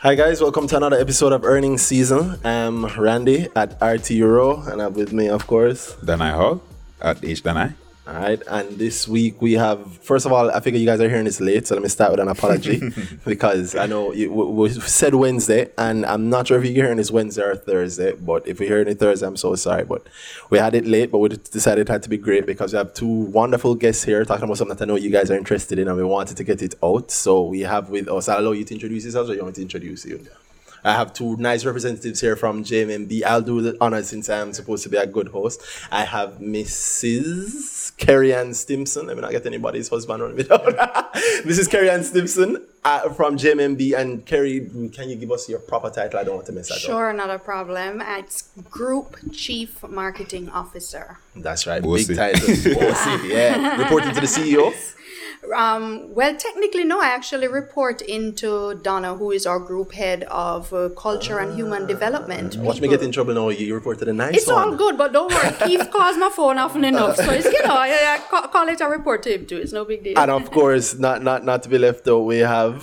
Hi guys, welcome to another episode of Earnings Season. I'm Randy at RT Rowe, and I'm with me, of course. Danhai Hall at H Danhai. All right, and this week we have. First of all, I figure you guys are hearing this late, so let me start with an apology because I know you, we, we said Wednesday, and I'm not sure if you're hearing this Wednesday or Thursday. But if you're hearing it Thursday, I'm so sorry. But we had it late, but we decided it had to be great because we have two wonderful guests here talking about something that I know you guys are interested in, and we wanted to get it out. So we have with us. I'll allow you to introduce yourselves, or you want me to introduce you? I have two nice representatives here from JMMB. I'll do the honor since I'm supposed to be a good host. I have Mrs. Kerry-Ann Stimpson. Let me not get anybody's husband on me. Mrs. Kerry-Ann Stimpson uh, from JMMB. And Kerry, can you give us your proper title? I don't want to miss that. Up. Sure, not a problem. It's Group Chief Marketing Officer. That's right. Big title. yeah. Reporting to the CEO. Um, well, technically, no. I actually report into Donna, who is our group head of uh, culture and human development. Watch me get in trouble now. You report to the nice It's one. all good, but don't worry. Keith calls my phone often enough, so it's you know I, I ca- call it a report to him too. It's no big deal. And of course, not not not to be left out, we have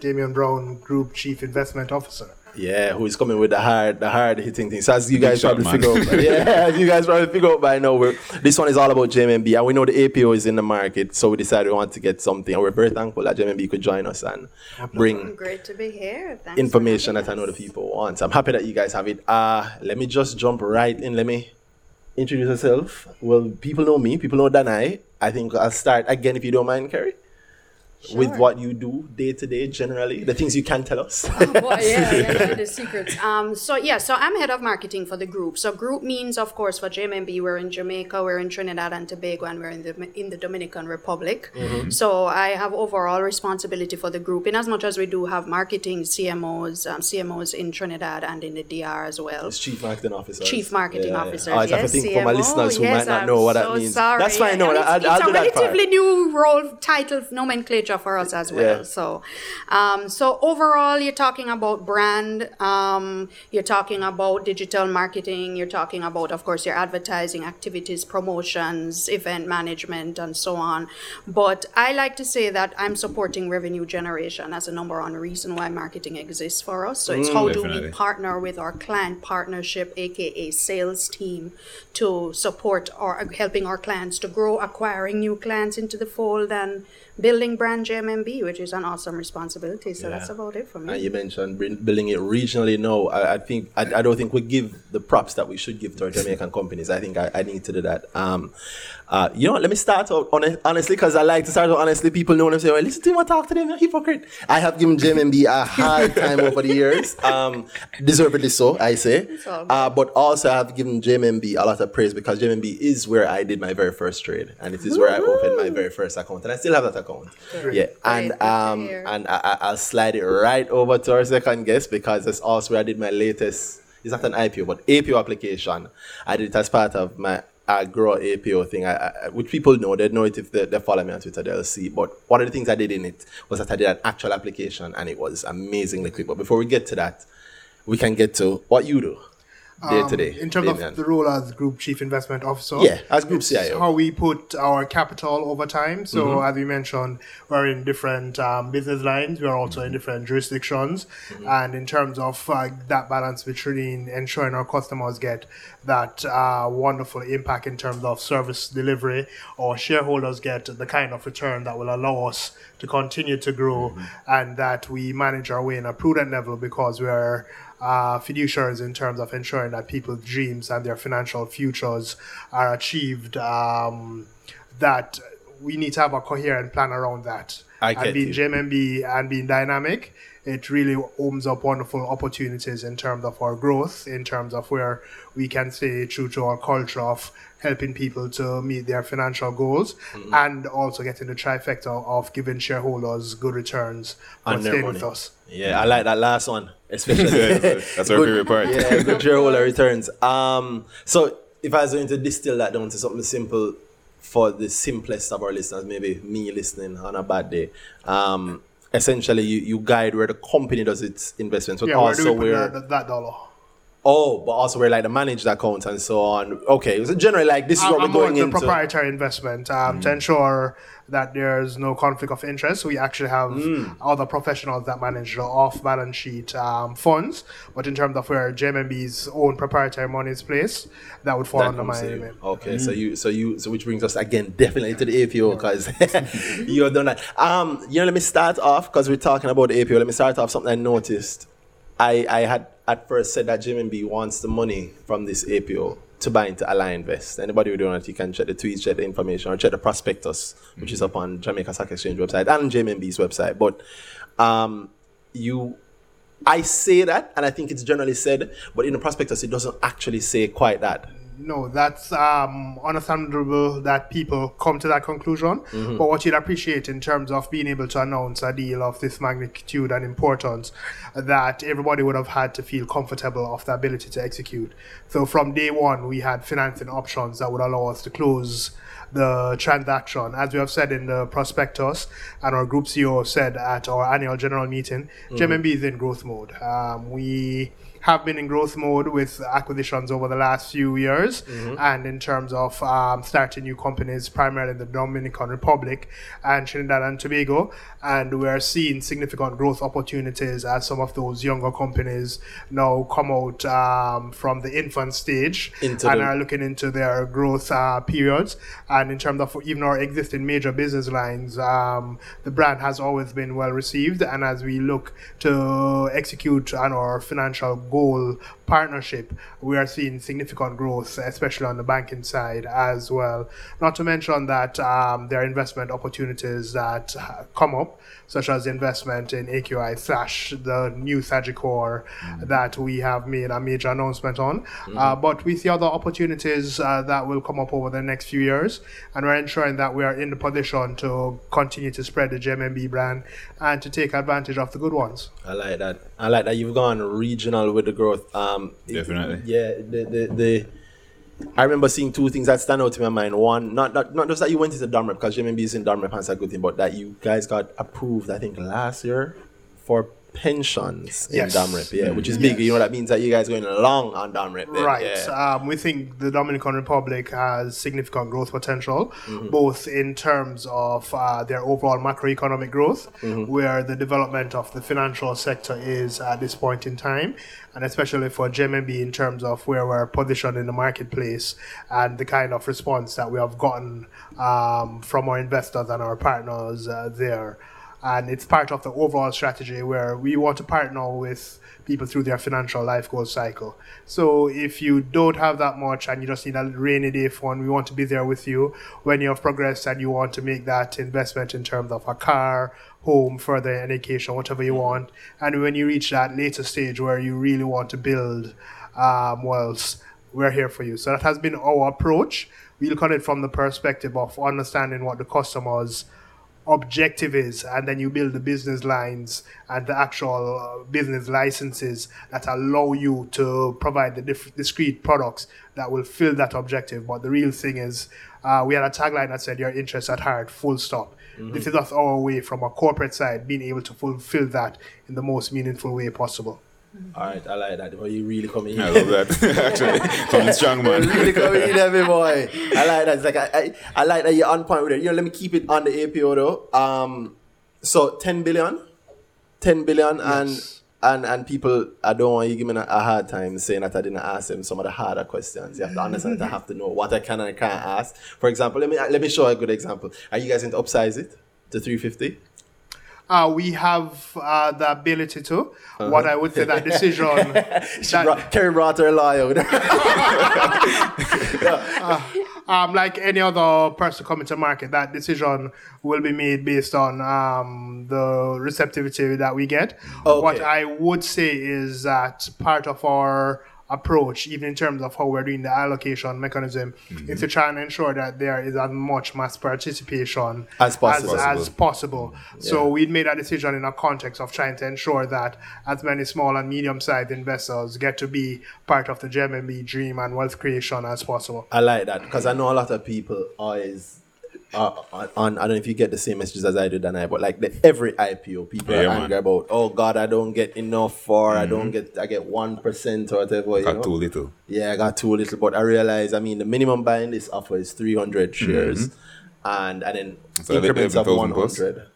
Damion Brown, Group Chief Investment Officer. Yeah, who is coming with the hard, the hard hitting things. So as you guys shot, probably man. figure out, yeah, as you guys probably figure out by now, we're, this one is all about JMMB, and we know the APO is in the market, so we decided we want to get something, and we're very thankful that JMMB could join us and bring Great to be here. Thanks information that I know the people want. I'm happy that you guys have it. Uh, let me just jump right in. Let me introduce yourself. Well, people know me. People know Danhai. I think I'll start again if you don't mind, Kerry. With what you do day to day, generally, the things you can tell us. Well, yeah, yeah, yeah, the secrets. Um, so yeah, so I'm head of marketing for the group. So group means, of course, for JMMB, we're in Jamaica, we're in Trinidad and Tobago, and we're in the in the Dominican Republic. Mm-hmm. So I have overall responsibility for the group, in as much as we do have marketing CMOs, um, CMOs in Trinidad and in the DR as well. It's chief marketing officer. Chief marketing officer. Oh, I have to yes, think for my listeners who Yes, might not I'm know what that means. Sorry. That's fine. No, And I'll, it's, I'll it's do a relatively new role title nomenclature for us as well. Yeah. So, um, so overall, you're talking about brand. Um, you're talking about digital marketing. You're talking about, of course, your advertising activities, promotions, event management, and so on. But I like to say that I'm supporting revenue generation as a number one reason why marketing exists for us. So it's how do we partner with our client partnership, aka sales team, to support or helping our clients to grow, acquiring new clients into the fold, and building brand JMMB, which is an awesome responsibility. So that's about it for And me. you mentioned building it regionally. No, I, I think I, I don't think we give the props that we should give to our Jamaican companies. I think I, I need to do that. Um, uh, you know, what, let me start out honest, honestly because I like to start out honestly. People know them say, "Well, listen to him, I talk to them, you're hypocrite." I have given JMMB a hard time over the years, um, deservedly so, I say. Uh, but also, I have given JMMB a lot of praise because JMMB is where I did my very first trade, and it is where I opened my very first account, and I still have that account. Yeah, and um, and I, I- I'll slide it right over to our second guest because that's also where I did my latest. It's not an IPO, but APO application. I did it as part of my grow APO thing, I, I, which people know. They know it if they, they follow me on Twitter, they'll see. But one of the things I did in it was that I did an actual application, and it was amazingly quick. But before we get to that, we can get to what you do day to day. Um, In terms of the role as Group Chief Investment Officer, Yeah, as Group CIO. how we put our capital over time. So, Mm-hmm. as we mentioned, we're in different um, business lines. We are also Mm-hmm. in different jurisdictions, and in terms of uh, that balance between ensuring our customers get that uh, wonderful impact in terms of service delivery, or shareholders get the kind of return that will allow us to continue to grow, Mm-hmm. and that we manage our way in a prudent level because we're uh, fiduciaries in terms of ensuring that people's dreams and their financial futures are achieved. Um, that we need to have a coherent plan around that. I and being. JMMB and being dynamic, it really opens up wonderful opportunities in terms of our growth, in terms of where we can stay true to our culture of helping people to meet their financial goals Mm-hmm. and also getting the trifecta of giving shareholders good returns for On staying money. with us. Yeah, I like that last one, especially. That's our favorite part. Yeah, good shareholder returns. Um, so if I was going to distill that down to something simple for the simplest of our listeners, maybe me listening on a bad day, um, essentially you, you guide where the company does its investments, but Yeah, where also do we put where that, that, that dollar? Oh, but also we're like the managed accounts and so on. Okay, so generally like this is what I'm we're going the into. proprietary investment um, Mm. to ensure that there's no conflict of interest. We actually have Mm. other professionals that manage the off-balance sheet um, funds, but in terms of where JMMB's own proprietary money is placed, that would fall That under my to you. remit. Okay, so you, so you, so which brings us again definitely to the APO because you have done that. Um, you know, let me start off because we're talking about the APO. Let me start off something I noticed. I, I had at first said that JMMB wants the money from this APO to buy into Alignvest. Anybody who don't know it, you can check the tweets, check the information, or check the prospectus, which is up on Jamaica Stock Exchange website and JMMB's website. But um, you I say that, and I think it's generally said, but in the prospectus, it doesn't actually say quite that. No, that's um, understandable that people come to that conclusion. Mm-hmm. But what you'd appreciate in terms of being able to announce a deal of this magnitude and importance, that everybody would have had to feel comfortable of the ability to execute. So from day one, we had financing options that would allow us to close the transaction. As we have said in the prospectus, and our group CEO said at our annual general meeting, JMMB is in growth mode. Um, we have been in growth mode with acquisitions over the last few years, and in terms of um, starting new companies, primarily in the Dominican Republic and Trinidad and Tobago, and we are seeing significant growth opportunities as some of those younger companies now come out um, from the infant stage Into and the- are looking into their growth uh, periods. And in terms of even our existing major business lines, um, the brand has always been well received. And as we look to execute on our financial goal partnership, we are seeing significant growth, especially on the banking side as well. Not to mention that um, there are investment opportunities that uh, come up, such as investment in AQI slash the new Sagicor that we have made a major announcement on. Uh, but we see other opportunities uh, that will come up over the next few years, and we're ensuring that we are in the position to continue to spread the JMMB brand and to take advantage of the good ones. I like that. I like that you've gone regional with the growth. Um, it- Definitely. yeah. The, the the I remember seeing two things that stand out in my mind. One, not not, not just that you went into Dunrep because JMMB is in Dunrep and it's a good thing, but that you guys got approved. I think last year for pensions Yes. in Dunrep. Yeah, which is big. You know that means that you guys going long on Dunrep. then, Right. Yeah. Um, we think the Dominican Republic has significant growth potential, Mm-hmm. both in terms of uh, their overall macroeconomic growth, Mm-hmm. where the development of the financial sector is at this point in time, and especially for JMMB in terms of where we're positioned in the marketplace and the kind of response that we have gotten um, from our investors and our partners uh, there and it's part of the overall strategy where we want to partner with people through their financial life goal cycle. So if you don't have that much and you just need a rainy day fund, we want to be there with you when you have progressed and you want to make that investment in terms of a car, home, further education, whatever you want. And when you reach that later stage where you really want to build um, wealth, we're here for you. So that has been our approach. We look at it from the perspective of understanding what the customers objective is and then you build the business lines and the actual uh, business licenses that allow you to provide the diff- discrete products that will fill that objective. But the real thing is uh, we had a tagline that said your interest at heart full stop. This is our way from a corporate side being able to fulfill that in the most meaningful way possible All right, I like that. Well, you really come in. I love that. Actually, coming strong, man. really coming in, every boy. I like that. It's like I, I, I like that you're on point with it. You know, let me keep it on the APO though. Um, so 10 billion, 10 billion, and Yes. and and people, I don't want you give me a, a hard time saying that I didn't ask them some of the harder questions. You have to understand that I have to know what I can and can't ask. For example, let me let me show a good example. Are you guys going to upsize it to 350? Uh, we have uh, the ability to what i would say that decision that, Kerry brought her lawyer. um, like any other person coming to market, that decision will be made based on um, the receptivity that we get. Okay. What I would say is that part of our approach, even in terms of how we're doing the allocation mechanism, is mm-hmm. to try and ensure that there is as much mass participation As possible. As, as possible. So we made a decision in a context of trying to ensure that as many small and medium-sized investors get to be part of the JMMB dream and wealth creation as possible. I like that because I know a lot of people always uh, on, on I don't know if you get the same messages as I do, Danhai, but like the, every IPO, people Yeah, are man. angry about. Oh God, I don't get enough, or I don't get, I get one percent or whatever. You Got know? too little. Yeah, I got too little, but I realize, I mean, the minimum buying this offer is 300 shares, and and then Mm-hmm. So increments of 11,000 plus? 100.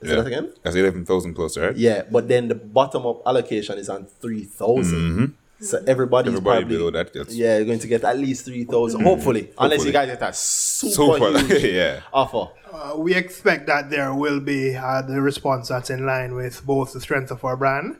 Is Yeah. that again? That's eleven thousand plus, right? Yeah, but then the bottom up allocation is on 3,000. So everybody's Mm-hmm. Everybody probably, below that gets yeah, you're going to get at least 3,000, hopefully, unless you guys get that super, super. huge yeah. offer. Uh, we expect that there will be uh, the response that's in line with both the strength of our brand,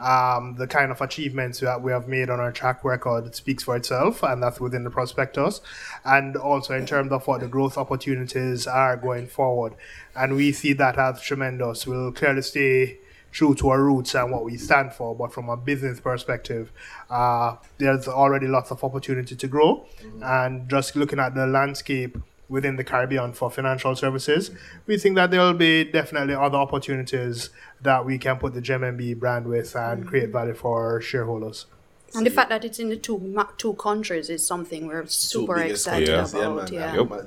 um, the kind of achievements that we have made on our track record that speaks for itself, and that's within the prospectus, and also in terms of what the growth opportunities are going forward. And we see that as tremendous. We'll clearly stay true to our roots and what we stand for, but from a business perspective, uh, there's already lots of opportunity to grow. And just looking at the landscape within the Caribbean for financial services, we think that there will be definitely other opportunities that we can put the JMMB brand with and create value for our shareholders. And the fact that it's in the two two countries is something we're super excited countries, about. Yeah. I,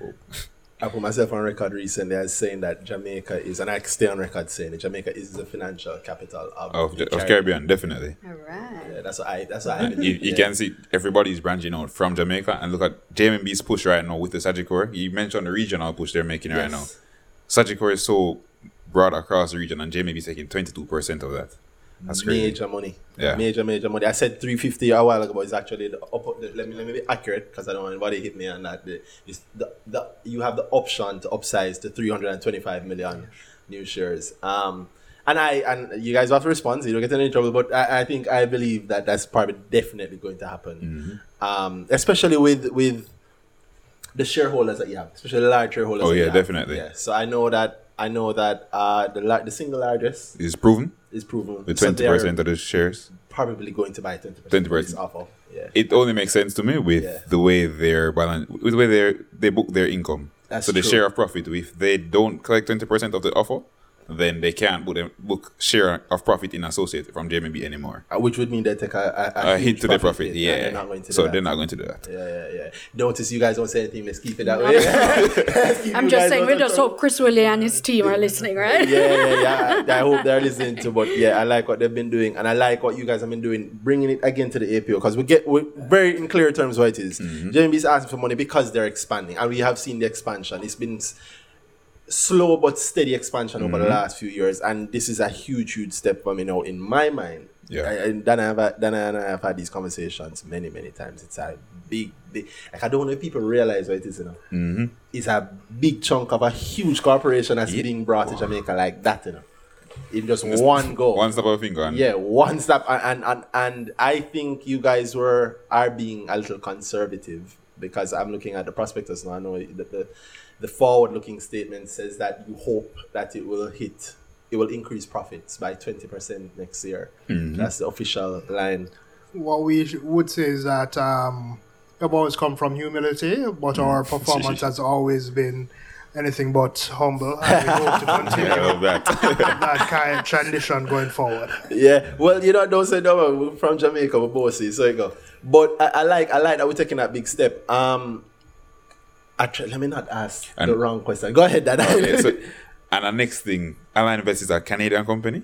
yeah. I put myself on record recently as saying that Jamaica is, and I stay on record saying it, Jamaica is the financial capital of, Of, the the, of Caribbean, definitely. All right. Yeah, that's what I. That's what I You, you yeah. can see everybody's branching out from Jamaica and look at JMMB's push right now with the Sagicor. You mentioned the regional push they're making right now. Yes. Sagicor is so broad across the region and JMMB is taking 22% of that. That's crazy. Major money. Yeah. Major, major money. I said 350 a while ago, but it's actually the upper, the, let me let me be accurate because I don't want anybody to hit me on that. The, it's the, the, you have the option to upsize to 325 million new shares. Um, and I and you guys have to respond, so you don't get in any trouble. But I, I think I believe that that's probably definitely going to happen. Mm-hmm. Um, especially with with the shareholders that you have, especially the large shareholders. Oh, yeah, have. definitely. Yeah. So I know that I know that uh, the lar- the single largest Is PROVEN is PROVEN with So 20% of the shares. probably going to buy 20% 20%. of offer. Yeah. It only makes sense to me with Yeah. the way they're balance, with the way they they book their income. That's so the true. share of profit, if they don't collect 20% of the offer, then they can't book, them, book share of profit in associate from JMMB anymore. Uh, Which would mean they take a, a, a A hit huge to the profit, hit, yeah. They're not going to so that. they're not going to do that. Yeah, yeah, yeah. Notice you guys don't say anything. Let's keep it that way. I'm just saying, out we just trouble. hope Chris Willie and his team are listening, right? yeah, yeah, yeah. I, I hope they're listening to, but yeah, I like what they've been doing, and I like what you guys have been doing, bringing it again to the APO because we get we're very in clear terms what it is. JMMB is asking for money because they're expanding, and we have seen the expansion. It's been s- slow but steady expansion over the mm-hmm. last few years, and this is a huge, huge step for me now in my mind. Yeah. I, and Dan, I have, Dan and I have had these conversations many, many times. It's a big, big, like I don't know if people realize what it is, you know. Mm-hmm. It's a big chunk of a huge corporation that's being brought to Jamaica like that, you know. In just one go. One step of a finger. And Yeah, one step, and, and and I think you guys were are being a little conservative because I'm looking at the prospectus now. I know that the the forward-looking statement says that you hope that it will hit, it will increase profits by twenty percent next year. That's the official line. What we would say is that um, we've always come from humility, but our performance has always been anything but humble, and we hope to continue I love that. that kind of tradition going forward. Yeah, well, you know, don't say no. We're from Jamaica, we're bossy, so you go. But I, I like, I like that we're taking that big step. Um, actually, let me not ask the wrong question. Go ahead, Dad. Okay, so, and the next thing, Alignvest is a Canadian company.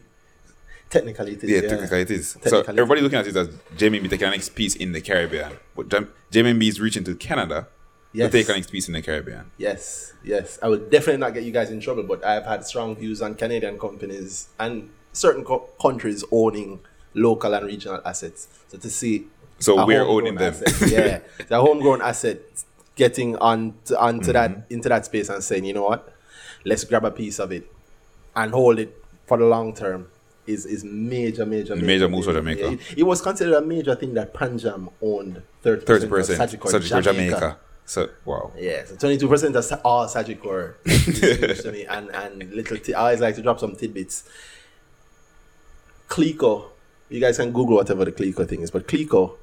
Technically, it is. Yeah, Yeah, technically it is. So everybody looking at it as JMMB taking the next piece in the Caribbean. But JMMB is reaching to Canada Yes. to take next piece in the Caribbean. Yes, yes. I will definitely not get you guys in trouble, but I've had strong views on Canadian companies and certain co- countries owning local and regional assets. So to see, So we're owning them. asset, yeah, the homegrown asset getting on to, onto that Mm-hmm. into that space and saying, you know what, let's grab a piece of it and hold it for the long term. Is, is major, major, Major moves for Jamaica. It, it was considered a major thing that Panjam owned 30%, 30% of Sagicor Jamaica. So, wow. yeah, so twenty two percent of all Sagicor is to me, and and little. T- I always like to drop some tidbits. Clico, you guys can Google whatever the Clico thing is, but Clico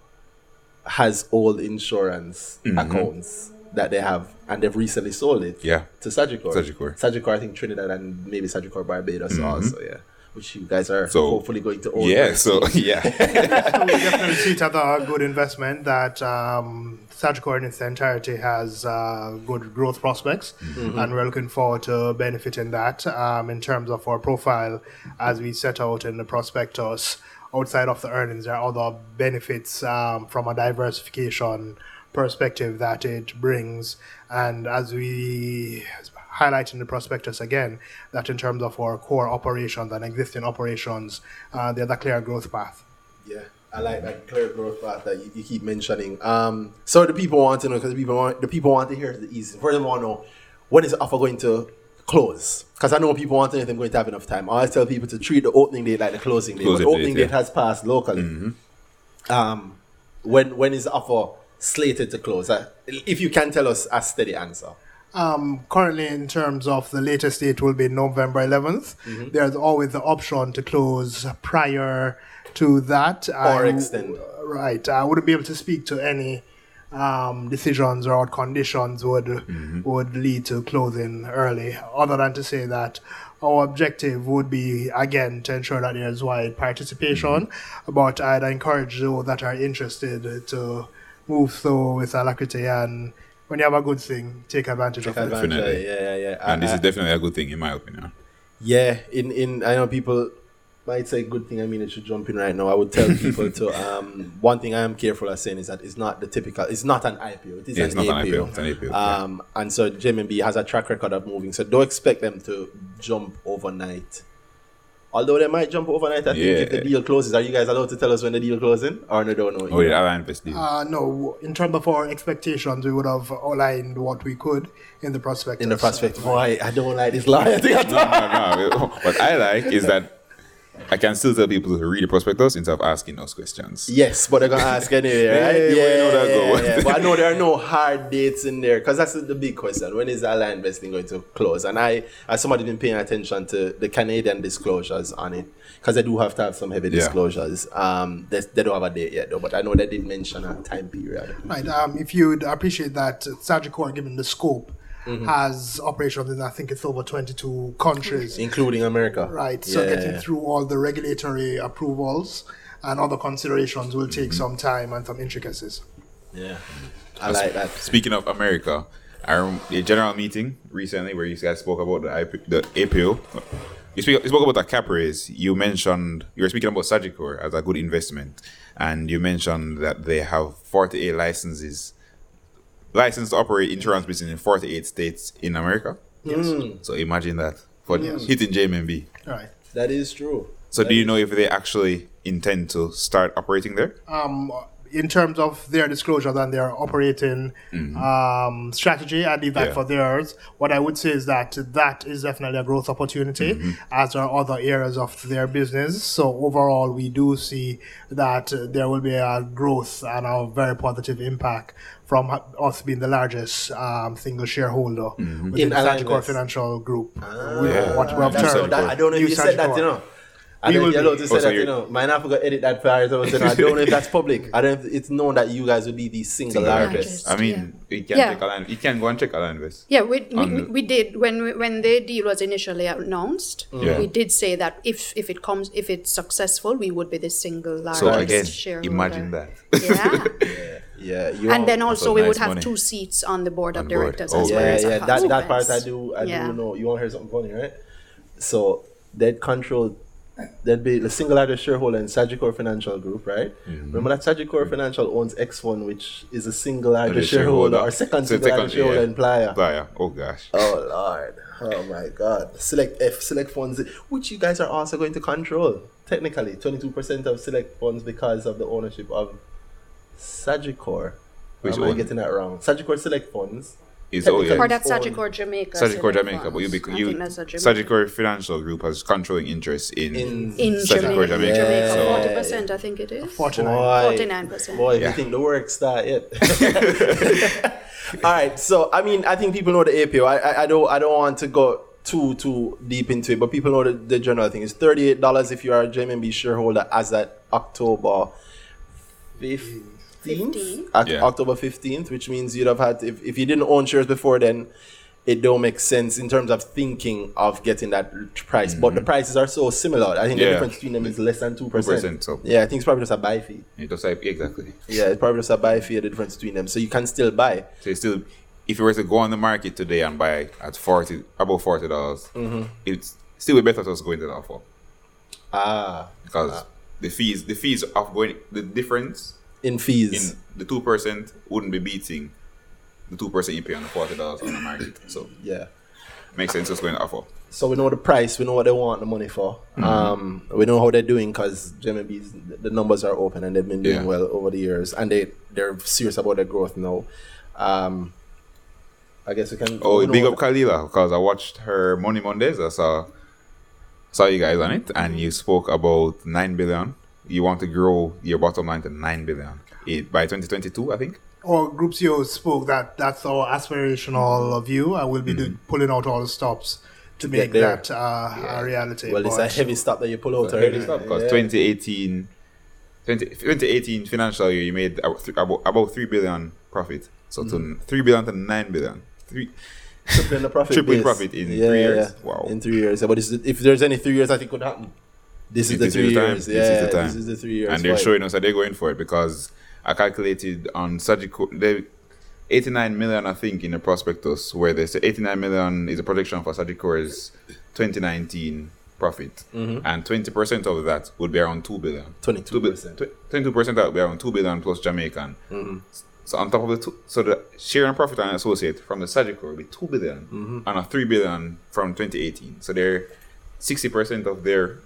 has old insurance accounts that they have, and they've recently sold it. Yeah. to Sagicor. Sagicor. Sagicor, I think Trinidad and maybe Sagicor Barbados also. Yeah, which you guys are So- hopefully going to own. Yeah, very so soon. yeah. we definitely see it as a good investment that um, Sagicor in its entirety has uh, good growth prospects, and we're looking forward to benefiting that um, in terms of our profile as we set out in the prospectus. Outside of the earnings, there are other benefits um, from a diversification perspective that it brings, and as we highlight in the prospectus again, that in terms of our core operations and existing operations, uh, there's a clear growth path. Yeah, I like that clear growth path that you, you keep mentioning. Um, so the people want to know because the people want the people want to hear the easy. First, want to know when is offer going to close? Because I know people want to know if they're going to have enough time. I always tell people to treat the opening date like the closing date. Closing but the date, opening yeah. date has passed locally. Um, when when is the offer slated to close? Uh, if you can tell us a steady answer. Um, currently, in terms of the latest date, will be November 11th. Mm-hmm. There's always the option to close prior to that. Or I- extend. Right. I wouldn't be able to speak to any um, decisions or conditions would Mm-hmm. would lead to closing early, other than to say that our objective would be again to ensure that there's wide participation. Mm-hmm. But I'd encourage those that are interested to move through with alacrity and when you have a good thing, take advantage of it. Definitely. Yeah, yeah, yeah. and this I- is definitely a good thing in my opinion. Yeah, in in I know people might say good thing. I mean, it should jump in right now. I would tell people to um one thing I am careful of saying is that it's not the typical. It's not an IPO. It is Yeah, an, it's not an IPO, it's an APO, yeah. Um, and so JMMB has a track record of moving. So don't expect them to jump overnight. Although they might jump overnight, I think if the deal closes, are you guys allowed to tell us when the deal closing, or no? Don't know. Oh, yeah, Alignvest deal. Uh, no, in terms of our expectations, we would have outlined what we could in the prospectus. in the prospect, boy, I don't like this lie. I think I no, no, no. What I like is that I can still tell people to read the prospectus instead of asking us questions. Yes, but they're gonna ask anyway, right? Yeah, Yeah, well, you know that yeah, yeah. But I know there are no hard dates in there because that's the big question. When is Ally Investing going to close? And I, as somebody, been paying attention to the Canadian disclosures on it because they do have to have some heavy Yeah. disclosures. Um, they, they don't have a date yet though, but I know they did mention a time period. Right. Um, if you'd appreciate that, Sagicor, given the scope, Mm-hmm. has operations in I think it's over 22 countries. including America. Right. So Yeah. getting through all the regulatory approvals and other considerations will take some time and some intricacies. Yeah, I like that. Speaking of America, I rem- a general meeting recently where you guys spoke about the, IP, the APO. You, speak, you spoke about the cap raise. You mentioned you were speaking about Sagicor as a good investment, and you mentioned that they have 48 licenses, licensed to operate insurance business in 48 states in America. Yes. So imagine that for hitting JMMB. Right. That is true. So do you know if they actually intend to start operating there? um, in terms of their disclosures and their operating um, strategy, I leave that Yeah. for theirs. What I would say is that that is definitely a growth opportunity, as are other areas of their business. So overall, we do see that there will be a growth and a very positive impact from us being the largest um, single shareholder within In the Allied Sagicor Financial Group. Yeah. What we have termed that, I don't know if New you said that, you know. I We don't will know if be. you say Oh, so that, you you're- know. Might not forgot to edit that part. So I don't know if that's public. I don't. It's known that you guys would be the single, Single largest. I mean, you can Yeah. check Align. You can go and check Alignvest. Yeah, we, we, On- we did when we- when the deal was initially announced. Yeah. We did say that if if it comes if it's successful, we would be the single largest shareholder. So again, shareholder. imagine that. Yeah, Yeah, you and all- then also we nice would have money. two seats on the board of On board. directors Oh, as well yeah, as a yeah. That that part I do. I Yeah. do know. You want to hear something funny, right? So they'd control. There'd be the single largest shareholder in Sagicor Financial Group, right? Mm-hmm. Remember that Sagicor Financial owns X Fund, which is a single largest shareholder, or second So single largest yeah. shareholder in Playa. Playa. Oh gosh. Oh Lord. Oh my God. Select F Select Funds, which you guys are also going to control. Technically, twenty two percent of Select Funds because of the ownership of Sagicor. Which Am I one? getting that wrong? Sagicor Select Funds. Is oh yeah. Or that's Own- Sagicor Jamaica. Sagicor Select Jamaica, but you Funds. be you think that's a Jamaica. Sagicor Financial Group has controlling interest in, In- in Sagicor Jamaica, Jamaica. Jamaica, So- forty percent, I think it is. Forty-nine. Forty-nine percent. Boy, Yeah. you think the work's start yet? All right. So I mean, I think people know the APO. I, I, I don't I don't want to go too too deep into it, but people know the, the general thing. It's thirty eight dollars if you are a JMMB shareholder as at October fifteenth. 15th. Oc- Yeah. October fifteenth, which means you'd have had if, if you didn't own shares before then. it don't make sense in terms of thinking of getting that price. But the prices are so similar. I think the difference between them is less than two percent. 2%, so- Yeah, I think it's probably just a buy fee. It just like exactly. Yeah, it's probably just a buy fee. The difference between them, so you can still buy. So it's still, if you were to go on the market today and buy at forty, about forty dollars, Mm-hmm. it's still be better to us go into the offer Ah, because the fees, the fees of going, the difference in in fees. the two percent wouldn't be beating the two percent you pay on the forty dollars on the market. So yeah. makes sense just going to offer. So we know the price, we know what they want the money for. Mm-hmm. Um, we know how they're doing because JMMB's the numbers are open and they've been doing Yeah. well over the years, and they they're serious about their growth now. Um, I guess we can. Oh, big up Kalilah because I watched her Money Mondays. I saw saw you guys on it, and you spoke about nine billion. You want to grow your bottom line to nine billion it, by 2022, I think. Or Group CEO spoke that that's our aspirational view, and we'll be do, pulling out all the stops to get make that uh, a reality. Well, it's a heavy stop that you pull out So already. because Yeah. 2018, 20, 2018 financial year, you made about, about, about three billion profit. So Mm-hmm. to three billion to nine billion, three. tripling the profit. Tripling base. profit in three years. Wow. In three years. Yeah, but if there's any three years, I think could happen. This is the This three is the time. years. This Yeah, is the time. this is the three years. and they're Why? showing us that they're going for it because I calculated on Sagicor, they 89 million, I think, in the prospectus where they say 89 million is a projection for Sagicor's 2019 profit, Mm-hmm. and 20% of that would be around 2 billion. 22%. 2 bi- 22% that would be around 2 billion plus Jamaican. Mm-hmm. So on top of the two, so the share and profit and associate from the Sagicor would be 2 billion Mm-hmm. and a 3 billion from 2018. So they're 60% of their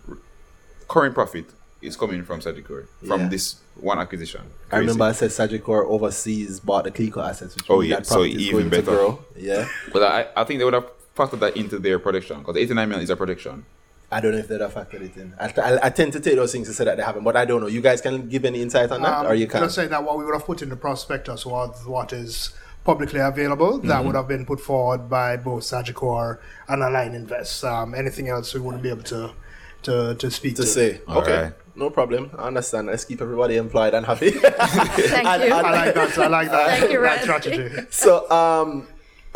current profit is coming from Sagicor from Yeah. this one acquisition. I remember I said Sagicor overseas bought the Clico assets, which Oh, means yeah, that so profit is even better. grow. Yeah. But I, I think they would have factored that into their prediction because 89 million is a prediction. I don't know if they'd have factored it in. I, I, I tend to take those things to say that they haven't, but I don't know. You guys can give any insight on that, Um, or you can. Just say that what we would have put in the prospectus was what is publicly available. That Mm-hmm. would have been put forward by both Sagicor and Alignvest. Um, anything else we wouldn't be able to to, to speak to. to say. All okay, right. no problem. I understand. Let's keep everybody employed and happy. Thank And- you. and- I like that. I like that, Thank you, that Ryan. strategy. so, um,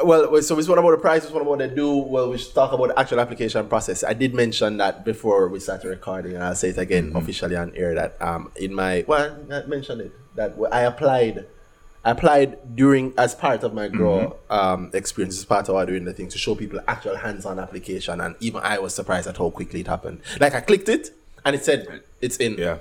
well, well, so we spoke about the price, we spoke about the do. Well, we should talk about the actual application process. I did mention that before we started recording, and I'll say it again officially on air that um, in my well, I mentioned it that I applied. I applied during as part of my grow um, experience, as part of our doing the thing to show people actual hands-on application, and even I was surprised at how quickly it happened. Like I clicked it, and it said it's in. Yeah.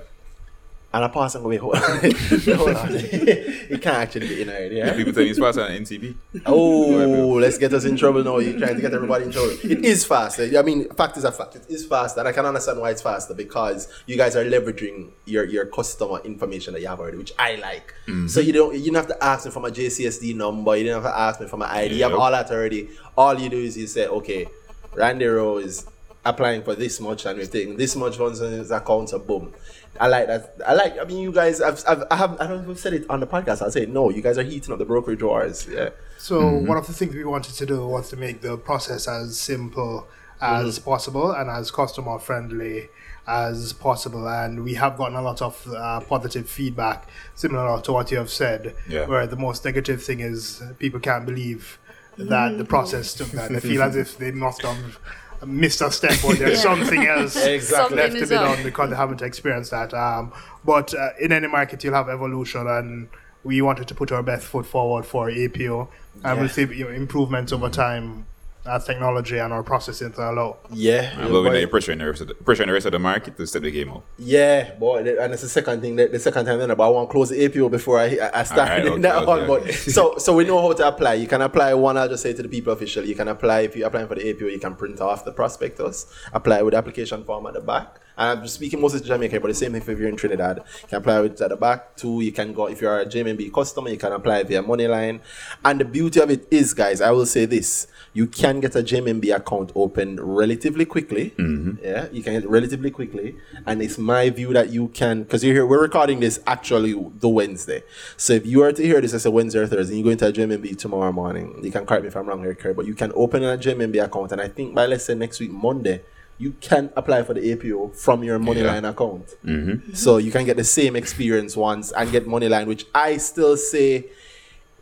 And I paused and go, wait, hold on. hold on. it can't actually be in already, yeah? People tell me it's faster than NCB. Oh, let's get us in trouble now. You're trying to get everybody in trouble. It is faster. I mean, fact is a fact. It is faster. And I can understand why it's faster because you guys are leveraging your, your customer information that you have already, which I like. Mm-hmm. So you don't you don't have to ask me for my JCSD number. You don't have to ask me for my ID. You have Yep. all that already. All you do is you say, okay, Randy Rowe is applying for this much and we're taking this much funds on his account. So boom. I like that. I like. I mean, you guys. I've, I've, I have. I don't know if I've said it on the podcast. I'll say no. You guys are heating up the brokerage wars. Yeah. So Mm-hmm. one of the things we wanted to do was to make the process as simple as Mm-hmm. possible and as customer friendly as possible. And we have gotten a lot of uh, positive feedback, similar to what you have said. Yeah. Where the most negative thing is people can't believe that the process took that. They feel as if they must have missed a step or there's something else Exactly. left to is be up. done because they haven't experienced that. Um, but uh, in any market, you'll have evolution, and we wanted to put our best foot forward for APO, and we'll see you know, improvements over time as technology and our processing to allow. Yeah. I'm loving boy. that you're pressuring the rest of the, pressuring the rest of the market to step the game up. Yeah, boy, and it's the second thing. The second time then, but I want to close the APO before I I start Alright, in okay, that okay, one. okay. But so so we know how to apply. You can apply one. I'll just say to the people officially. You can apply if you're applying for the APO. You can print off the prospectus, apply with the application form at the back. And I'm speaking mostly to Jamaica, but the same thing if you're in Trinidad. You can apply with at the back. Two, you can go if you're a JMMB customer, you can apply via Moneyline. And the beauty of it is, guys, I will say this: you can get a JMMB account open relatively quickly. Mm-hmm. Yeah, you can get relatively quickly. And it's my view that you can, because you're here, we're recording this actually the Wednesday. So if you are to hear this as a Wednesday or Thursday, and you go into a JMMB tomorrow morning, you can correct me if I'm wrong here, Kerry, but you can open a JMMB account. And I think by let's say next week, Monday, you can apply for the APO from your Moneyline account. Mm-hmm. So you can get the same experience once and get Moneyline, which I still say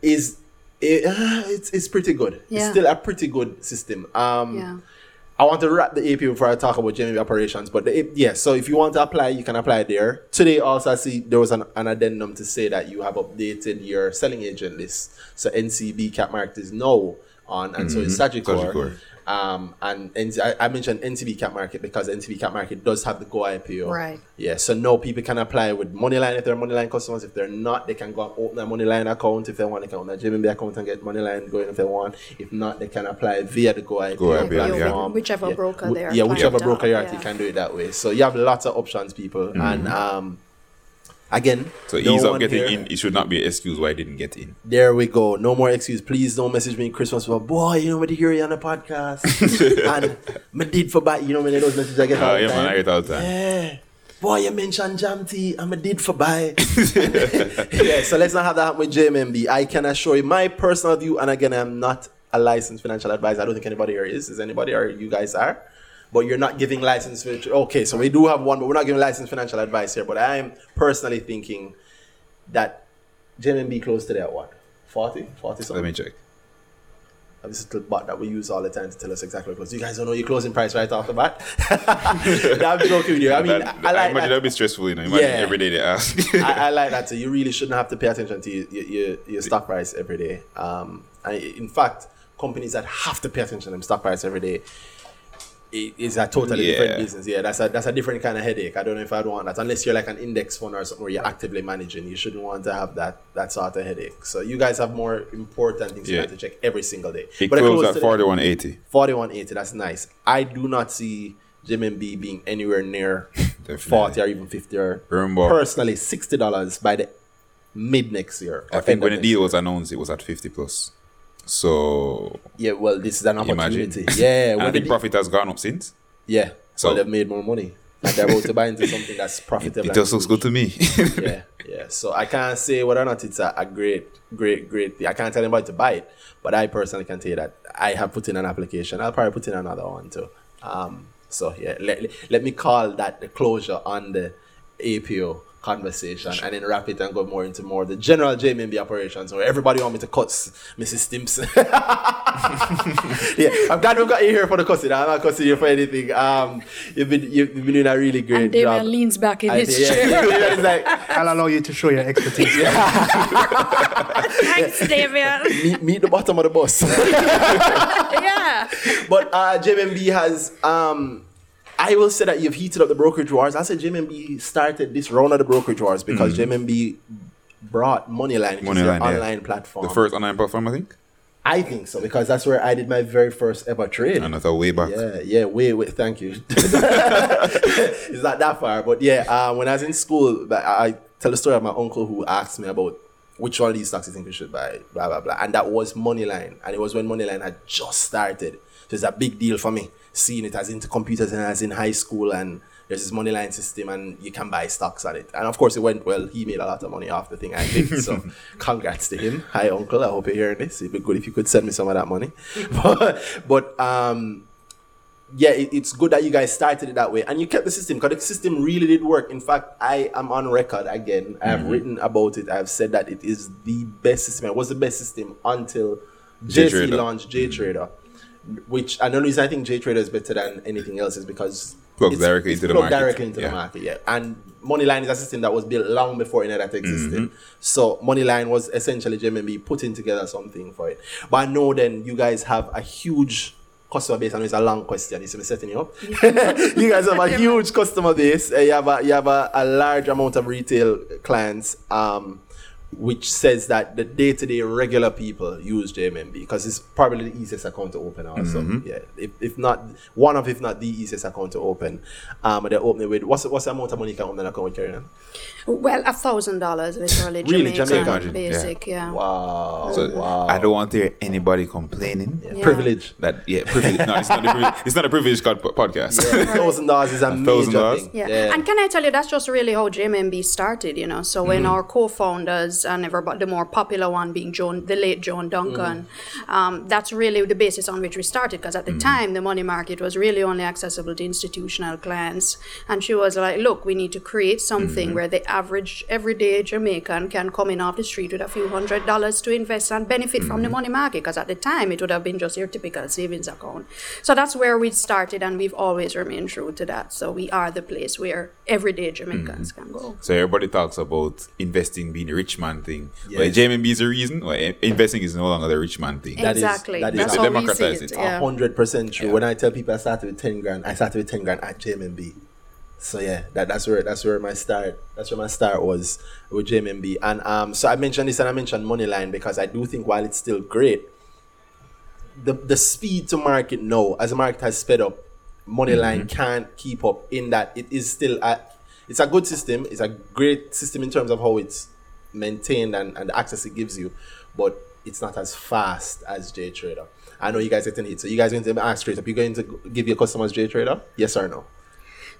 is It, uh, it's it's pretty good. It's still a pretty good system. Um, Yeah. I want to wrap the AP before I talk about JMMB operations. But the, yeah, so if you want to apply, you can apply there. Today, also, I see there was an, an addendum to say that you have updated your selling agent list. So NCB Cap Market is now on, and so is Sagicor. Sagicor. Um, and NC, I, I mentioned NCB Cap Market because NCB Cap Market does have the Go IPO. Right. Yeah, so now people can apply with Moneyline if they're Moneyline customers. If they're not, they can go and open a Moneyline account if they want. They can open a JMMB account and get Moneyline going if they want. If not, they can apply via the Go IPO Go IPO, yeah. platform. Whichever broker they are Yeah, whichever broker you're at, you yeah. can do it that way. So you have lots of options, people. And um, again, So no ease up getting here- in. It should not be an excuse why I didn't get in. There we go. No more excuse. Please don't message me in Christmas for boy, you know what hear you on the podcast. and me did for buy, you know when those messages I get all ah, the yeah, time. man, I get all the time. Yeah. Boy, you mentioned jam tea. I'm a did for buy. yeah, so let's not have that happen with JMMB. I can assure you my personal view, and again, I'm not a licensed financial advisor. I don't think anybody here is. Is anybody or you guys are? But you're not giving license. Okay, so we do have one, but we're not giving licensed financial advice here. But I'm personally thinking that JMMB close today at what? 40? 40 Let me check. This little bot that we use all the time to tell us exactly what close. You guys don't know your closing price right off the bat. I'm joking with you. I mean, That- I, I like imagine that. that'd be stressful, you know. Imagine Yeah. every day they ask. I, I like that. So you really shouldn't have to pay attention to your, your, your, your stock price every day. Um, and in fact, companies that have to pay attention to them stock price every day it is a totally different business. Yeah, that's a that's a different kind of headache. I don't know if I'd want that unless you're like an index fund or something where you're actively managing. You shouldn't want to have that that sort of headache. So you guys have more important things you have to check every single day. it But closed at 4180. 4180 that's nice i do not see JMMB being anywhere near 40 or even 50 or Remember- personally $60 by the mid next year I think when the deal was announced, it was at 50 plus. So yeah well this is an imagine. opportunity yeah And I think the- profit has gone up since. yeah so So- they've made more money and they're about to buy into something that's profitable It and just looks good to me. yeah, yeah. So I can't say whether or not it's a, a great, great, great thing. I can't tell anybody to buy it, but I personally can tell you that I have put in an application. I'll probably put in another one too. Um, so yeah, let, let me call that the closure on the APO conversation and then wrap it and go more into more of the general JMMB operations where everybody want me to cut Mrs. Stimpson. yeah, I'm glad we've got you here for the cussing. I'm not cussing you for anything. Um, you've been you've been doing a really great And Damion job. leans back in I his think- chair. yeah, yeah, it's like, I'll allow you to show your expertise. Thanks, Damion. meet, meet the bottom of the bus. yeah. but uh, JMMB has, um, I will say that you've heated up the brokerage wars. I said JMMB started this round of the brokerage wars because JMMB brought Moneyline, which is their Moneyline, yeah. online platform. the first online platform, I think. I think so because that's where I did my very first ever trade. And I thought way back. Yeah, yeah, way, way. Thank you. it's not that far, but yeah. Uh, when I was in school, I I tell the story of my uncle who asked me about which one of these stocks you think we should buy, blah blah blah, and that was Moneyline, and it was when Moneyline had just started. So it's a big deal for me seeing it as into computers and as in high school, and there's this Moneyline system, and you can buy stocks on it. And of course, it went well. He made a lot of money off the thing I did. So congrats to him. Hi, uncle. I hope you're hearing this. It'd be good if you could send me some of that money. but but um yeah, it, it's good that you guys started it that way and you kept the system because the system really did work. In fact, I am on record again. I have written about it. I've said that it is the best system. It was the best system until JC JTrader. launched JTrader, which and the reason I think JTrader is better than anything else is because Plugs it's- directly it's into the plugged market. directly into Yeah. the market. Yeah, and Moneyline is a system that was built long before any of that existed. Mm-hmm. So Moneyline was essentially JMMB putting together something for it. But I know then you guys have a huge customer base. I know it's a long question. It's me setting you up. you guys have a huge customer base. Uh, You have a you have a, a large amount of retail clients. Um, which says that the day-to-day regular people use JMMB because it's probably the easiest account to open also. Mm-hmm. Yeah, if, if not one of if not the easiest account to open. Um, and they open it with what's what's the amount of money you can open an account with Kerry-Ann? Well, a thousand dollars, literally. Really? Jamaican, Jamaican? Imagine, yeah. basic, yeah. Wow, So wow, I don't want to hear anybody complaining. Yeah. privilege. That yeah, privilege. No, it's not a privilege. It's not a privilege called podcast. Thousand dollars is a major $1,000? thing. Yeah. and can I tell you that's just really how JMMB started, you know. So when Mm. our co-founders and uh, everybody, the more popular one being Joan, the late Joan Duncan. Mm. Um, that's really the basis on which we started because at the mm. time the money market was really only accessible to institutional clients. And she was like, look, we need to create something mm. where the average everyday Jamaican can come in off the street with a few hundred dollars to invest and benefit from the money market because at the time it would have been just your typical savings account. So that's where we started and we've always remained true to that. So we are the place where everyday Jamaicans can go. So everybody talks about investing being a rich man thing. Yes. But JMMB is the reason. Or in- investing is no longer the rich man thing. That is- exactly. that is That's how how we see democratize it. it. Yeah. hundred percent true. When I tell people I started with ten grand, I started with ten grand at JMMB. So yeah, that, that's where that's where my start that's where my start was with JMMB. And um so I mentioned this and I mentioned Moneyline because I do think while it's still great, the the speed to market now, as the market has sped up, Moneyline can't keep up in that it is still at it's a good system, it's a great system in terms of how it's maintained and, and the access it gives you, but it's not as fast as J Trader. I know you guys are getting it. So you guys going to ask straight up, you going to give your customers J Trader? Yes or no?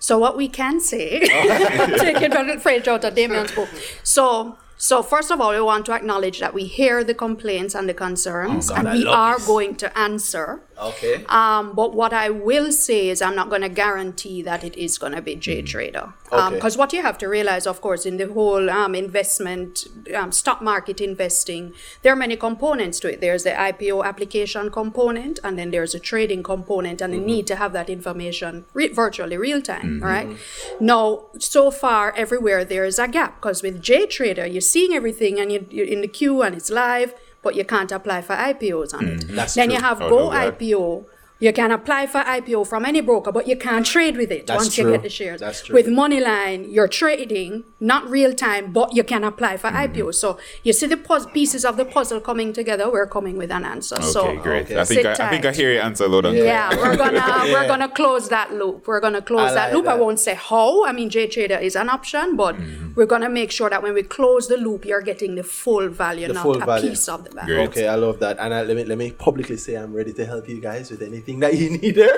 So what we can say, taking from the phrase out of Damion's book. So, so first of all, we want to acknowledge that we hear the complaints and the concerns, Oh, God, and I we are this. going to answer. Okay. Um, but what I will say is, I'm not going to guarantee that it is going to be J Trader. Okay. Because what you have to realize, of course, in the whole um, investment, um, stock market investing, there are many components to it. There's the IPO application component, and then there's a trading component, and the need to have that information re- virtually real time. Right. Now, so far, everywhere there is a gap because with J Trader, you're seeing everything, and you, you're in the queue, and it's live. But you can't apply for IPOs on it. Mm-hmm. Then true. you have Oh, Go IPO. You can apply for IPO from any broker, but you can't trade with it That's once true. you get the shares. That's true. With Moneyline, you're trading, not real time, but you can apply for Mm-hmm. IPO. So you see the puz- pieces of the puzzle coming together. We're coming with an answer. Okay, so great. Okay. I think I, I think I hear your answer loud and yeah, we're gonna Yeah. we're gonna close that loop. We're gonna close I that like loop. I won't say how. I mean, J Trader is an option, but Mm-hmm. we're gonna make sure that when we close the loop, you're getting the full value, The not full a value. piece of the value. Great. Okay, I love that. And I, let me let me publicly say I'm ready to help you guys with anything that you need there.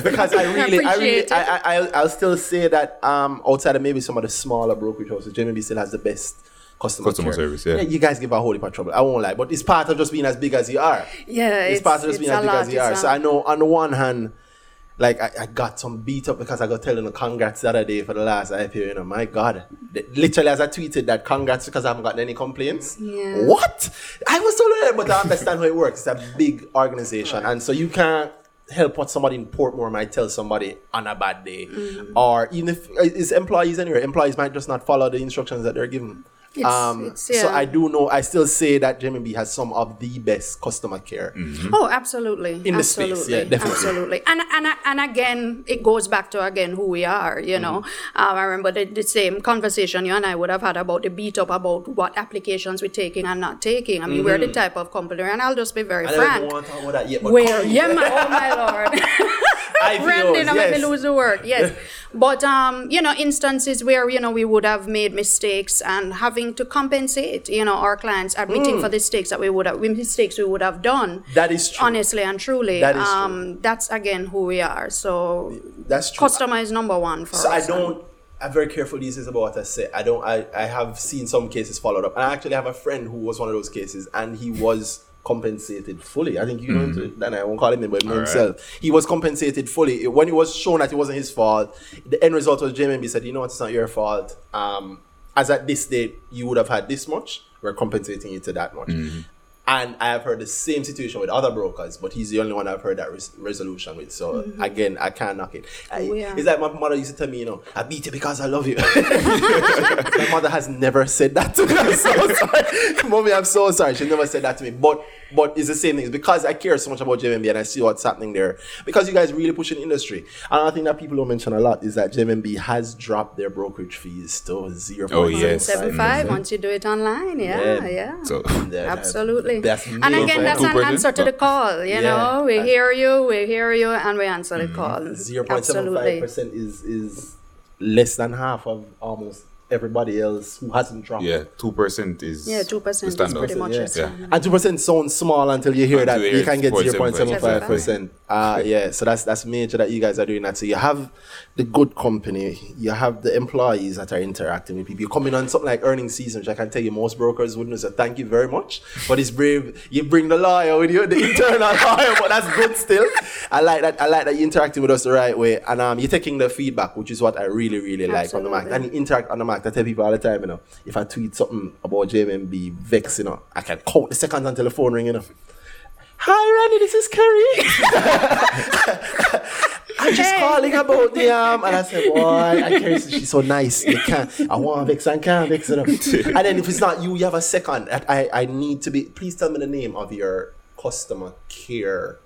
because I really, I really, it. I, I, I'll, I'll still say that um, outside of maybe some of the smaller brokerage houses, JMMB still has the best customer, Customer service, yeah. You guys give a whole heap of trouble. I won't lie, but it's part of just being as big as you are. Yeah, it's, it's- part of just it's being as big lot, as you are. it's So I know on the one hand, like I, I got some beat up because I got telling the congrats the other day for the last IPO. You know, my God, literally as I tweeted that congrats because I haven't gotten any complaints. Yeah. What? I was told that, but I understand how it works. It's a big organization, and so you can't help what somebody in Portmore might tell somebody on a bad day, Mm-hmm. or even if uh, it's employees anyway. Employees might just not follow the instructions that they're given. It's- um, it's- So. I do know. I still say that JMMB has some of the best customer care. Oh, absolutely. In the space, absolutely. yeah, definitely. Absolutely. And, and, and again, it goes back to, again, who we are, you know. Mm-hmm. Um, I remember the, the same conversation you and I would have had about the beat up about what applications we're taking and not taking. I mean, we're the type of company, and I'll just be very Mm-hmm. I don't frank. want to talk about that yet. But Where, yeah, my, oh my lord. IPOs, Brandon, I made yes. me lose the word. Yes, but um, you know, instances where you know we would have made mistakes and having to compensate, you know, our clients admitting for the mistakes that we would have, mistakes we would have done. Mm. That is true. Honestly and truly, That is true. um, that's again who we are. So That's true. customer is number one for us. So I don't. I'm very careful these days about what I say. I don't. I, I have seen some cases followed up, and I actually have a friend who was one of those cases, and he was compensated fully. I think you know, Mm-hmm. and I won't call him, but right. himself. He was compensated fully when it was shown that it wasn't his fault. The end result was JMMB said, "You know what? It's not your fault. Um, as at this date, you would have had this much. We're compensating you to that much." Mm-hmm. And I have heard the same situation with other brokers, but he's the only one I've heard that res- resolution with. So mm-hmm. again, I can't knock it. I, Oh, yeah. It's like my mother used to tell me, you know, I beat you because I love you. my mother has never said that to me. I'm so sorry. Mommy, I'm so sorry. She never said that to me. But but it's the same thing. It's because I care so much about JMMB and I see what's happening there. Because you guys really push in industry. Another thing that people don't mention a lot is that JMMB has dropped their brokerage fees to zero. Oh, yes. Seven five mm-hmm. once you do it online. Yeah, Yeah. yeah. So Absolutely. That's and again, that's an 2%? answer to the call. You Yeah. know, we hear you, we hear you, and we answer the mm-hmm. call. Zero point seven five percent is is less than half of almost everybody else who hasn't dropped. Yeah, two percent is Yeah, 2% is standard. pretty much Yeah. the standard. And two percent sounds small until you hear Until that you you hear can get zero point seven five 0.75. percent. Uh yeah, so that's that's major that you guys are doing that. So you have the good company, you have the employees that are interacting with people. You're coming on something like earnings season, which I can tell you most brokers wouldn't say thank you very much But it's brave. You bring the lawyer with you, the internal lawyer, but that's good still. I like that. I like that you're interacting with us the right way, and um, you're taking the feedback, which is what I really really like on the market. And you interact on the market. I tell people all the time, you know, if I tweet something about JMMB Vex, you know, I can count the seconds until the phone ring, you know. Hi, Randy, this is Kerry. I'm just calling about the um, and I said, boy, I Kerry, she's so nice. You can't. I want Vex and can't Vex, you know. And then if it's not you, you have a second. I, I, I need to be. Please tell me the name of your customer care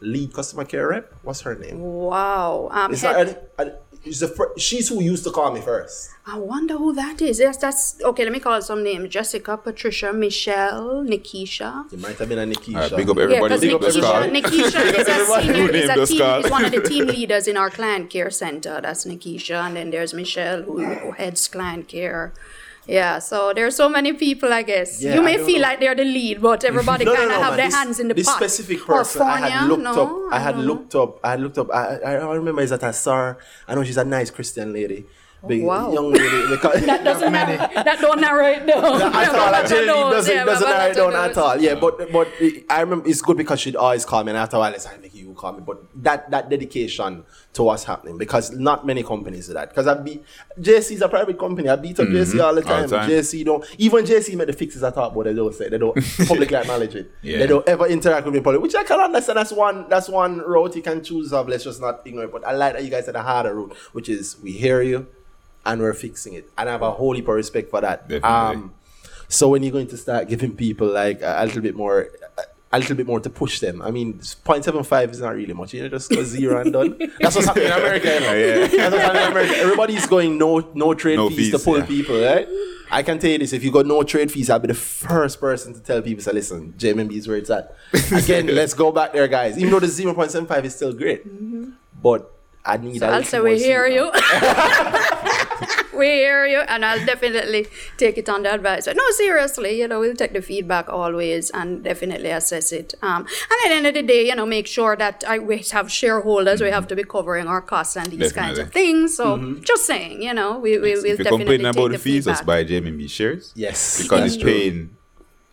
lead customer care rep. What's her name? Wow. Um, It's head- not, I, I, the fir- she's who used to call me first. I wonder who that is. Yes, that's okay. Let me call some names: Jessica, Patricia, Michelle, Nikisha. It might have been a Nikisha. All right, big up everybody. because big up this call. Nikisha, Nikisha is a senior, who is, named a team, call. is one of the team leaders in our client care center. That's Nikisha, and then there's Michelle who, who heads client care. Yeah, so there are so many people. I guess Yeah, you may feel know. like they're the lead, but everybody No, no, kind of no, have man. their This- hands in the this pot. specific person I had looked no, up. I had know. looked up. I had looked up. I, I I remember is that I saw her. I know she's a nice Christian lady. Oh, big wow. young lady. Because, That doesn't narrow, that don't narrow it down. at all. Actually, it doesn't, Yeah, doesn't but- narrow it but- down at all. Yeah, but but I remember it's good because she'd always call me, and after a while, it's like, call me. But that that dedication to what's happening because not many companies do that. Because I beat is a private company. I beat up JC all the Mm-hmm. All time. the time. JC don't even JC make the fixes I talk about. They don't say they don't publicly acknowledge it. Yeah. They don't ever interact with me in public, which I can understand. That's one that's one route you can choose of. Let's just not ignore it. But I like that you guys had a harder route, which is we hear you and we're fixing it. And I have a whole heap of respect for that. Definitely. Um, so when you're going to start giving people like a, a little bit more, a, a little bit more to push them. I mean, 0.75 is not really much. You know, just go zero and done. That's what's happening in America. You know? Yeah. That's what's happening in America. Everybody's going no no trade No fees, to fees, pull yeah. people, right? I can tell you this: if you got no trade fees, I'll be the first person to tell people, "Say, listen, JMMB is where it's at." Again, let's go back there, guys. Even though the 0.75 is still great, mm-hmm. but I need. So a I'll little say more we hear sweet. you. we hear you, and I'll definitely take it under advice. But no, seriously, you know, we'll take the feedback always and definitely assess it. Um, and at the end of the day, you know, make sure that I, we have shareholders. We have to be covering our costs and these kinds of things. So just saying, you know, we, we, we'll if you're definitely complaining take about the the fees, feedback. just buy JMMB shares. Yes, Because it's true. paying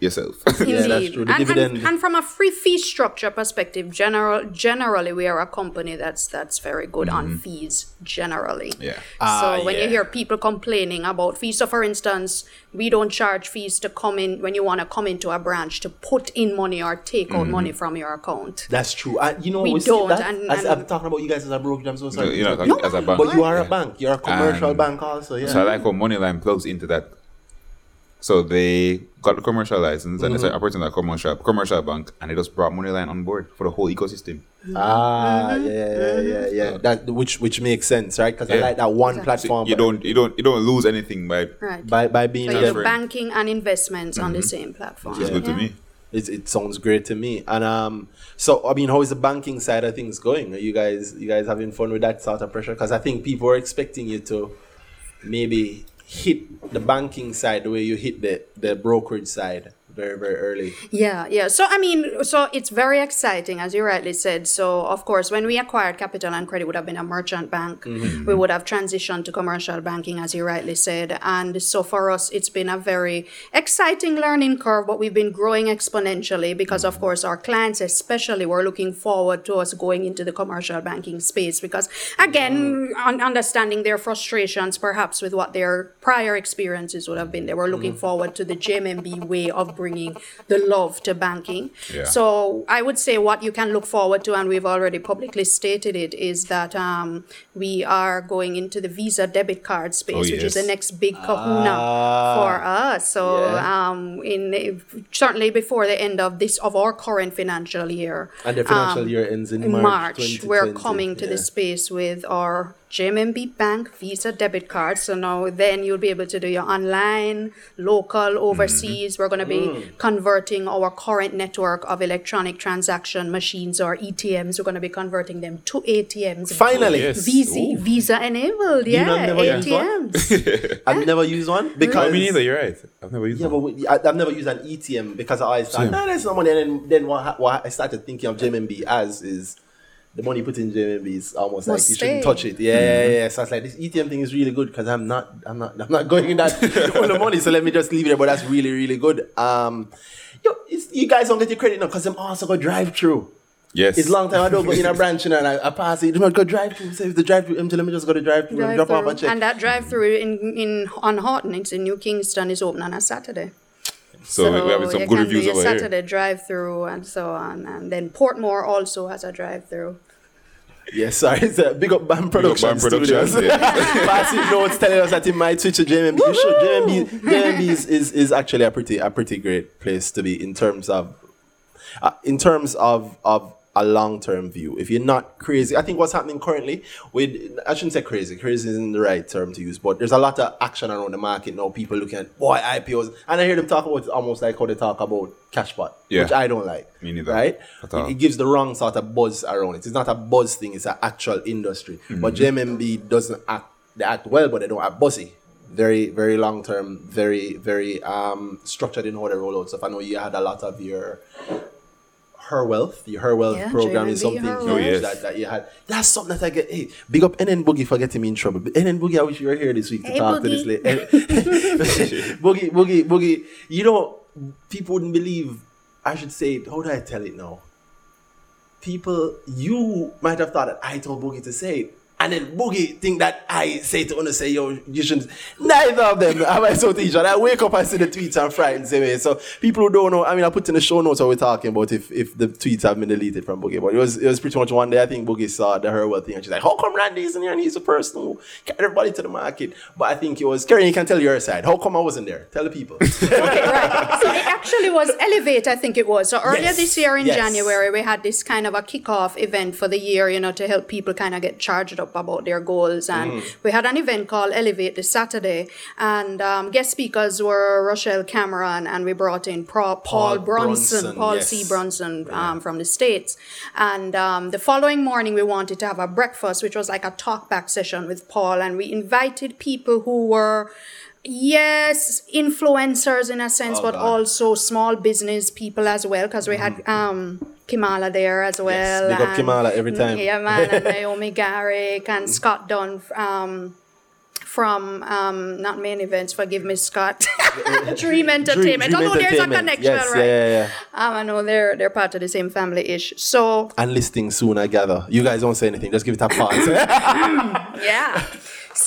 yourself. Yeah, that's Indeed. true. The And, and- dividend- and from a free fee structure perspective, general generally we are a company that's that's very good on fees generally. Mm-hmm. Yeah. so Ah, when yeah. you hear people complaining about fees, so for instance, we don't charge fees to come in when you want to come into a branch to put in money or take Mm-hmm. out money from your account. That's true. Uh, you know, we, we don't. That, and, as, I'm talking about you guys as a brokerage. I'm so sorry. you know, No, as a bank. but you are a bank. You're a commercial And- bank also. Yeah. So I like how Moneyline plugs into that. So they got the commercial license and they Mm-hmm. started operating that commercial commercial bank and they just brought Moneyline on board for the whole ecosystem. ah, Mm-hmm. yeah, yeah, yeah, yeah. That which which makes sense, right? Because I like that one Exactly. platform. You don't you don't you don't lose anything by Right. by by being so on your banking and investments on the same platform. which is good to me. It, it sounds great to me. And um, so I mean, how is the banking side of things going? Are you guys you guys having fun with that sort of pressure? Because I think people are expecting you to maybe hit the banking side way you hit the the brokerage side very very early. Yeah, yeah. So I mean, so it's very exciting, as you rightly said. So of course, when we acquired Capital and Credit, would have been a merchant bank. Mm-hmm. We would have transitioned to commercial banking, as you rightly said. And so for us, it's been a very exciting learning curve. But we've been growing exponentially because, of course, our clients, especially, were looking forward to us going into the commercial banking space. Because again, un- understanding their frustrations, perhaps with what their prior experiences would have been, they were looking mm-hmm. forward to the JMMB way of bringing the love to banking. Yeah. So I would say what you can look forward to, and we've already publicly stated it, is that um, we are going into the Visa debit card space, Oh, which is the next big kahuna Ah. for us. So Yeah. um, in certainly before the end of this of our current financial year, And the financial um, year ends in in March. March, we're coming to Yeah. the space with our JMMB Bank Visa debit card. So now then you'll be able to do your online, local, overseas. We're going to be mm. converting our current network of electronic transaction machines or ETMs. We're going to be converting them to ATMs. Finally, oh, Yes. Visa, Ooh. Visa enabled, You know, yeah, never? ATMs. I've never used one because No, me neither. You're right. I've never used Yeah, one. but we- I, I've never used an ETM because I always thought, Same. nah, there's no money. And then, then what, what I started thinking of JMMB as is the money put in JMMB is almost like Must you shouldn't touch it. Yeah, yeah, yeah. So I was like, this ETM thing is really good because I'm not, I'm not, I'm not going in that full of money. So let me just leave it there. But that's really, really good. Um, yo, it's, you guys don't get your credit now because I'm also go drive through. Yes. It's long time I don't go in a branch you know, and I, I pass it. Do not go drive through. Say if the drive through empty, let me just go to drive through and drop off a Drive-through. check. And that drive through in, in on Haughton, it's in New Kingston, is open on a Saturday. So, we- we have some you good can reviews do your over here. Saturday drive through and so on. And then Portmore also has a drive through. Yes, sorry. It's a big up band production. Band Productions, Studios. Passing notes telling us that he might switch to JMMB. You should. JMMB, JMMB is, is, is actually a pretty a pretty great place to be in terms of uh, in terms of of a long term view. If you're not crazy, I think what's happening currently with I shouldn't say crazy. Crazy isn't the right term to use, but there's a lot of action around the market now. People looking at boy IPOs, and I hear them talk about it almost like how they talk about cashpot, Yeah. which I don't like. Me neither. Right? It, it gives the wrong sort of buzz around it. It's not a buzz thing, it's an actual industry. But Mm-hmm. JMMB doesn't act they act well, but they don't act buzzy. Very, very long term, very, very um structured in how they roll out stuff. I know you had a lot of your her wealth, your her wealth Yeah, program is something huge Oh, yes. that, that you had. That's something that I get. Hey, big up NN Boogie for getting me in trouble. NN Boogie, I wish you were here this week to Hey, talk to this Boogie. lady. Boogie, Boogie, Boogie. You know, people wouldn't believe. I should say, it. how do I tell it now? People, you might have thought that I told Boogie to say it. And then Boogie think that I say to Una say, yo, you shouldn't. Neither of them have I so to each other. I wake up and see the tweets and frightened same way. So people who don't know, I mean, I put in the show notes what we're talking about if, if the tweets have been deleted from Boogie. But it was it was pretty much one day I think Boogie saw the Her Wealth thing and she's like, how come Randy isn't here and he's the person who carried everybody to the market? But I think it was, Karen, you can tell your side. How come I wasn't there? Tell the people. Okay, right. So it actually was Elevate, I think it was. So earlier Yes, this year in yes. January, we had this kind of a kickoff event for the year, you know, to help people kind of get charged up about their goals. And Mm. we had an event called Elevate this Saturday. And um, guest speakers were Rochelle Cameron, and we brought in Paul, Paul, Brunson, Paul yes. C. Brunson um, from the States. And um, the following morning, we wanted to have a breakfast, which was like a talk back session with Paul. And we invited people who were yes influencers in a sense Oh, but God. also small business people as well because we had um Kimala there as well. big up and- Kimala every time. Yeah, man, and Naomi Garrick and Scott Dunn um, from um, not main events. Forgive me, Scott. Dream Entertainment. Dream Although there's a connection, Yes, right? yeah, yeah, yeah. Um, I know they're they're part of the same family ish. So and listing soon, I gather. You guys don't say anything. Just give it a pause. yeah.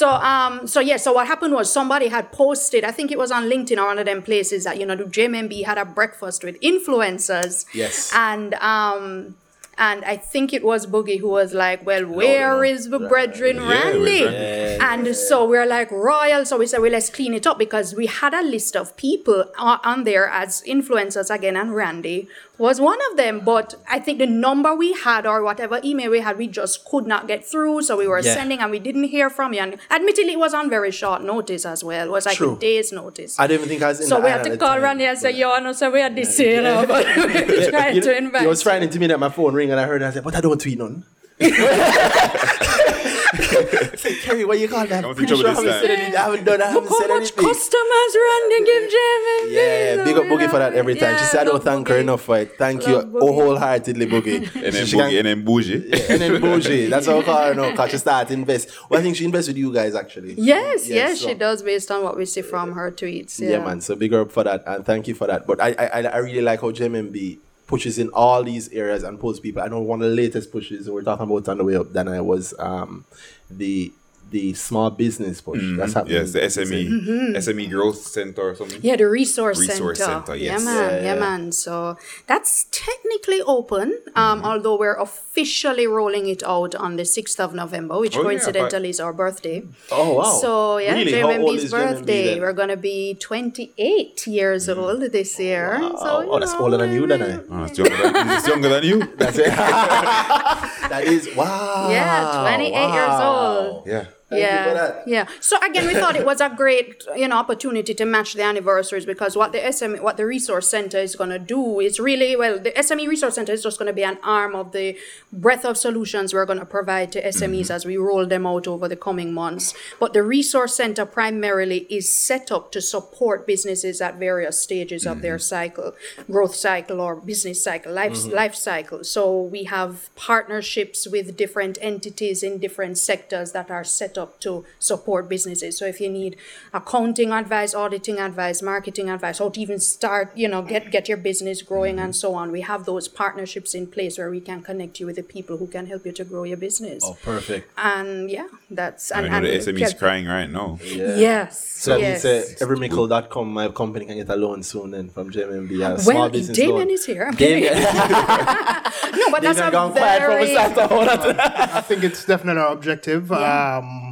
So um so yeah so what happened was somebody had posted I think it was on LinkedIn or one of them places that you know the JMMB had a breakfast with influencers Yes. and um and I think it was Boogie who was like, "Well, where is no. the brethren Yeah, Randy?" where's Randy? And so we're like, "Royal." So we said, "Well, let's clean it up because we had a list of people on there as influencers again, and Randy was one of them. But I think the number we had or whatever email we had, we just could not get through. So we were Yeah. sending and we didn't hear from you. And admittedly, it was on very short notice as well. It was like True. a day's notice. I didn't even think I was in so the we had to call time, Randy and say, but- "Yo, I know, so we had this, you know, but we tried you to invite." It was frightening to me that my phone ring and I heard it. I said, but I don't tweet none. I said, Kerry, what you call that? I'm Pretty sure I haven't said anything. I haven't done. I haven't Look how said much anything. customers Randy give JMMB. Yeah, big up Boogie for that every time. she Yeah, said, oh, I don't thank her enough for it. Thank Love you Boogie. oh, wholeheartedly, Boogie. And then She boogie, can- and then bougie. and then bougie. That's how I call her now. Cause she start invest. Well, I think she invests with you guys actually. Yes, Yes, yes, so- she does based on what we see from her tweets. Yeah. Yeah, man. So big up for that, and thank you for that. But I, I, I really like how JMMB pushes in all these areas and pulls people. I know one of the latest pushes we're talking about on the way up than I was um, the the small business push. That's happening. Yes, the SME SME growth center or something. Yeah, the resource, Resource center. center, Yeah, man. Yeah, Yeah, yeah. man. So that's technically open, um, although we're officially rolling it out on the 6th of November, which Oh, yeah, coincidentally is our birthday. Oh wow! So, yeah, really? How old JMMB's is JMMB birthday. We're going to be 28 years old this year. So, you oh, that's know, older than you, then. we- eh? Oh, it's younger than, it's younger than you. That's it. that is wow. Yeah, 28 years old. Yeah. Thank yeah, yeah. So again, we thought it was a great, you know, opportunity to match the anniversaries because what the SME, what the resource center is going to do is really well. The SME resource center is just going to be an arm of the breadth of solutions we're going to provide to SMEs as we roll them out over the coming months. But the resource center primarily is set up to support businesses at various stages of their cycle, growth cycle or business cycle, life life cycle. So we have partnerships with different entities in different sectors that are set up to support businesses. So if you need accounting advice, auditing advice, marketing advice, how to even start, you know, get get your business growing and so on, we have those partnerships in place where we can connect you with the people who can help you to grow your business. Oh, perfect. And yeah, that's I and, know the and SME is Kev- crying right now. Yeah. Yes. So that yes. means uh, everymickle.com, my company can get a loan soon then from JMMB. A Well, small business Damion loan. is here. I'm Damion, no, but that's a gone quiet from the very. I think it's definitely our objective. Um,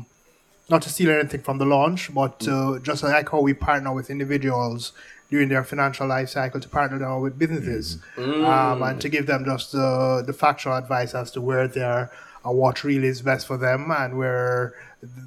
not to steal anything from the launch, but uh, just like how we partner with individuals during their financial life cycle to partner them with businesses um, and to give them just uh, the factual advice as to where they are and what really is best for them and where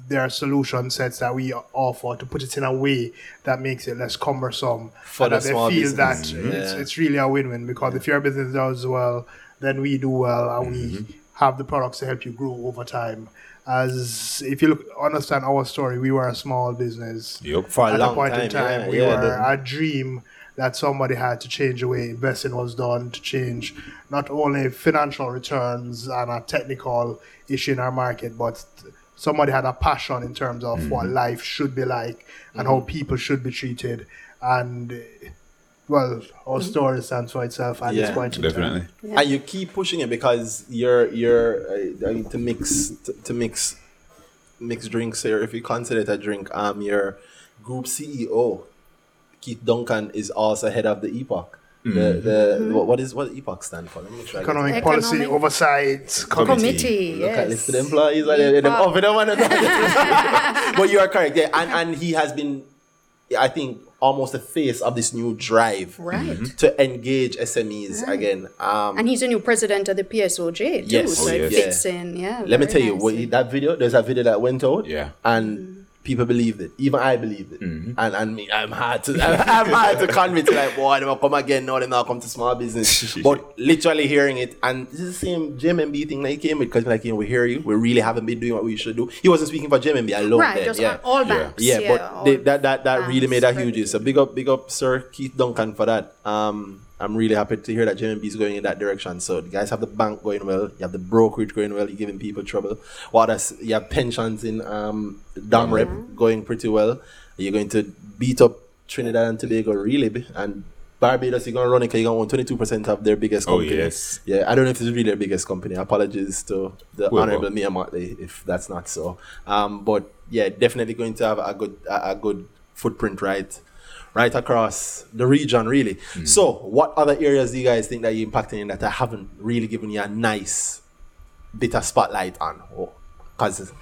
there are solution sets that we offer to put it in a way that makes it less cumbersome For and the that they feel that business. it's, Yeah. it's really a win-win because if your business does well then we do well and we have the products to help you grow over time as if you look understand our story we were a small business Yep. For a at long a point in time, time yeah, we yeah, were the- a dream that somebody had to change the way investing was done to change not only financial returns and a technical issue in our market but somebody had a passion in terms of Mm-hmm. what life should be like and how people should be treated and well our story stands for itself at this Yeah, point in Definitely. time and you keep pushing it because you're you're uh, I mean, to mix to, to mix mix drinks here. If you consider it a drink, um, your group CEO Keith Duncan is also head of the EPOC. The the what, what is what EPOC stand for? Let me make sure it. economic policy Economic- oversight committee. committee. Look at yes. listed employees. Are oh, we don't want to But you are correct. Yeah, and and he has been, I think, almost the face of this new drive Right. to engage SMEs again. Um, And he's a new president of the PSOJ too, Yes. so Oh, it yes. fits in. Yeah. Let me very tell you, that video, there's a video that went out. Yeah. And people believed it. Even I believed it. Mm-hmm. And and me, I'm hard to I'm hard to convince like, boy, they will come again. No, they now come to small business. but literally hearing it, and this is the same JMMB thing that he came with, because like, you know, we hear you. We really haven't been doing what we should do. He wasn't speaking for JMMB alone. right, then, just yeah. on all Yeah. banks. Yeah, but they, that that that really made a huge everything. So big up, big up, Sir Keith Duncan for that. Um, I'm really happy to hear that JMMB is going in that direction. So the guys have the bank going well, you have the brokerage going well, you're giving people trouble. What else? You have pensions in um Dam Rep going pretty well. You're going to beat up Trinidad and Tobago really, and Barbados you're gonna run it because you're gonna own 22 percent of their biggest Oh, yes. Yeah, I don't know if it's really their biggest company. Apologies to the Well, honorable well. Mia Mottley if that's not so. Um, but yeah, definitely going to have a good a, a good footprint right right across the region really. So what other areas do you guys think that you're impacting in that I haven't really given you a nice bit of spotlight on? Because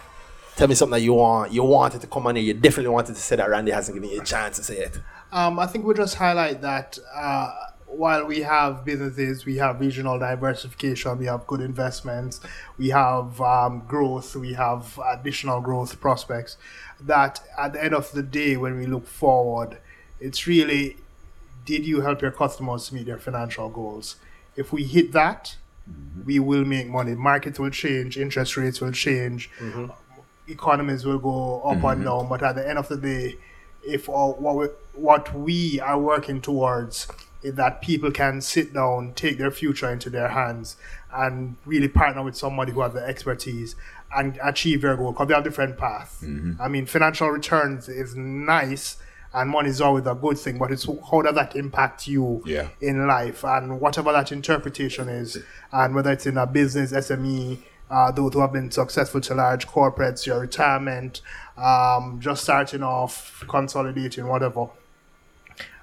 tell me something that you want you wanted to come on here, you definitely wanted to say that Randy hasn't given you a chance to say it. Um, I think we'll just highlight that uh, while we have businesses, we have regional diversification, we have good investments, we have um, growth, we have additional growth prospects. That at the end of the day, when we look forward, it's really did you help your customers meet their financial goals? If we hit that, mm-hmm. we will make money. Markets will change, interest rates will change, mm-hmm. economies will go up and mm-hmm. down. But at the end of the day, if uh, what we, what we are working towards is that people can sit down, take their future into their hands, and really partner with somebody who has the expertise and achieve their goal. Because they have different paths. I mean, financial returns is nice. And money is always a good thing, but it's how does that impact you Yeah. in life and whatever that interpretation is, and whether it's in a business, SME, uh, those who have been successful to large corporates, your retirement, um, just starting off, consolidating, whatever.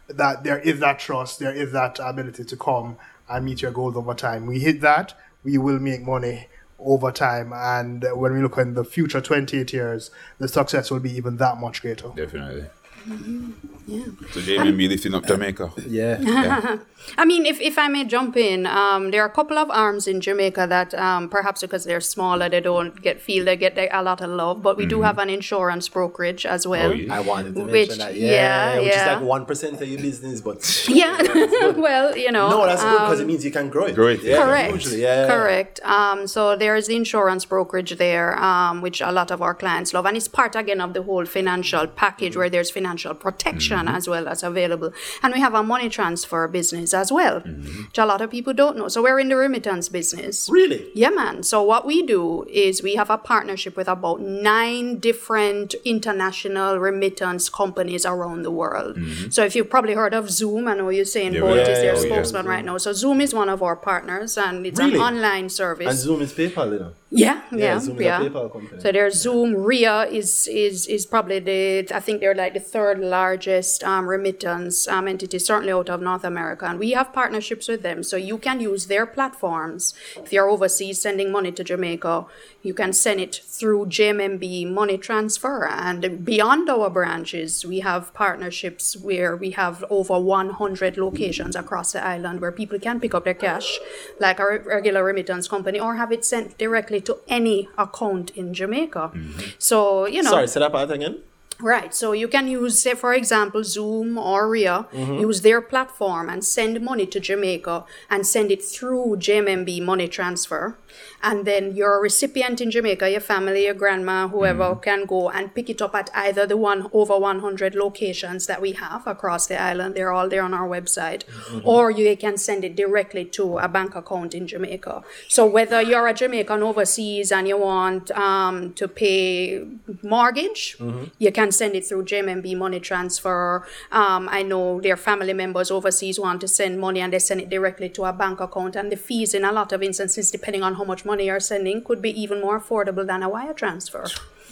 That there is that trust, there is that ability to come and meet your goals over time. We hit that, we will make money over time. And when we look in the future 28 years, the success will be even that much greater. Definitely. So JMB lifting up Jamaica. Yeah. I mean, if, if I may jump in, um, there are a couple of arms in Jamaica that um, perhaps because they're smaller, they don't get feel they get a lot of love. But we do have an insurance brokerage as well. Oh, yeah. I wanted to Which- mention that. yeah, Yeah, which is like one percent of your business, but Yeah, well, you know. no, that's good because um, it means you can grow it. Grow it, Yeah, Correct. hugely, Yeah, Correct. Um, so there is the insurance brokerage there, um, which a lot of our clients love, and it's part again of the whole financial package where there's financial protection mm-hmm. as well as available, and we have a money transfer business as well, which a lot of people don't know. So we're in the remittance business. Really? Yeah, man. So what we do is we have a partnership with about nine different international remittance companies around the world. Mm-hmm. So if you've probably heard of Xoom, I know you're saying Yeah, Bolt yeah, is their yeah, oh, yeah. spokesman right now. So Xoom is one of our partners, and it's Really? an online service. And Xoom is PayPal, you know. Yeah, yeah, Yeah, yeah. Xoom is a PayPal company. So there's Xoom. Ria is is is probably the I think they're like the third largest um, remittance um, entity, certainly out of North America, and we have partnerships with them. So you can use their platforms if you're overseas sending money to Jamaica. You can send it through JMMB money transfer, and beyond our branches, we have partnerships where we have over 100 locations across the island where people can pick up their cash, like a regular remittance company, or have it sent directly to any account in Jamaica. So you know, Sorry, say that part again. Right. So you can use, say, for example, Xoom or RIA, Mm-hmm. use their platform and send money to Jamaica and send it through JMMB money transfer. And then your recipient in Jamaica, your family, your grandma, whoever Mm-hmm. can go and pick it up at either the one over 100 locations that we have across the island. They're all there on our website. Mm-hmm. Or you can send it directly to a bank account in Jamaica. So whether you're a Jamaican overseas and you want um, to pay mortgage, Mm-hmm. you can send it through JMMB money transfer. Um, I know their family members overseas want to send money and they send it directly to a bank account. And the fees, in a lot of instances, depending on how much money you're sending, could be even more affordable than a wire transfer.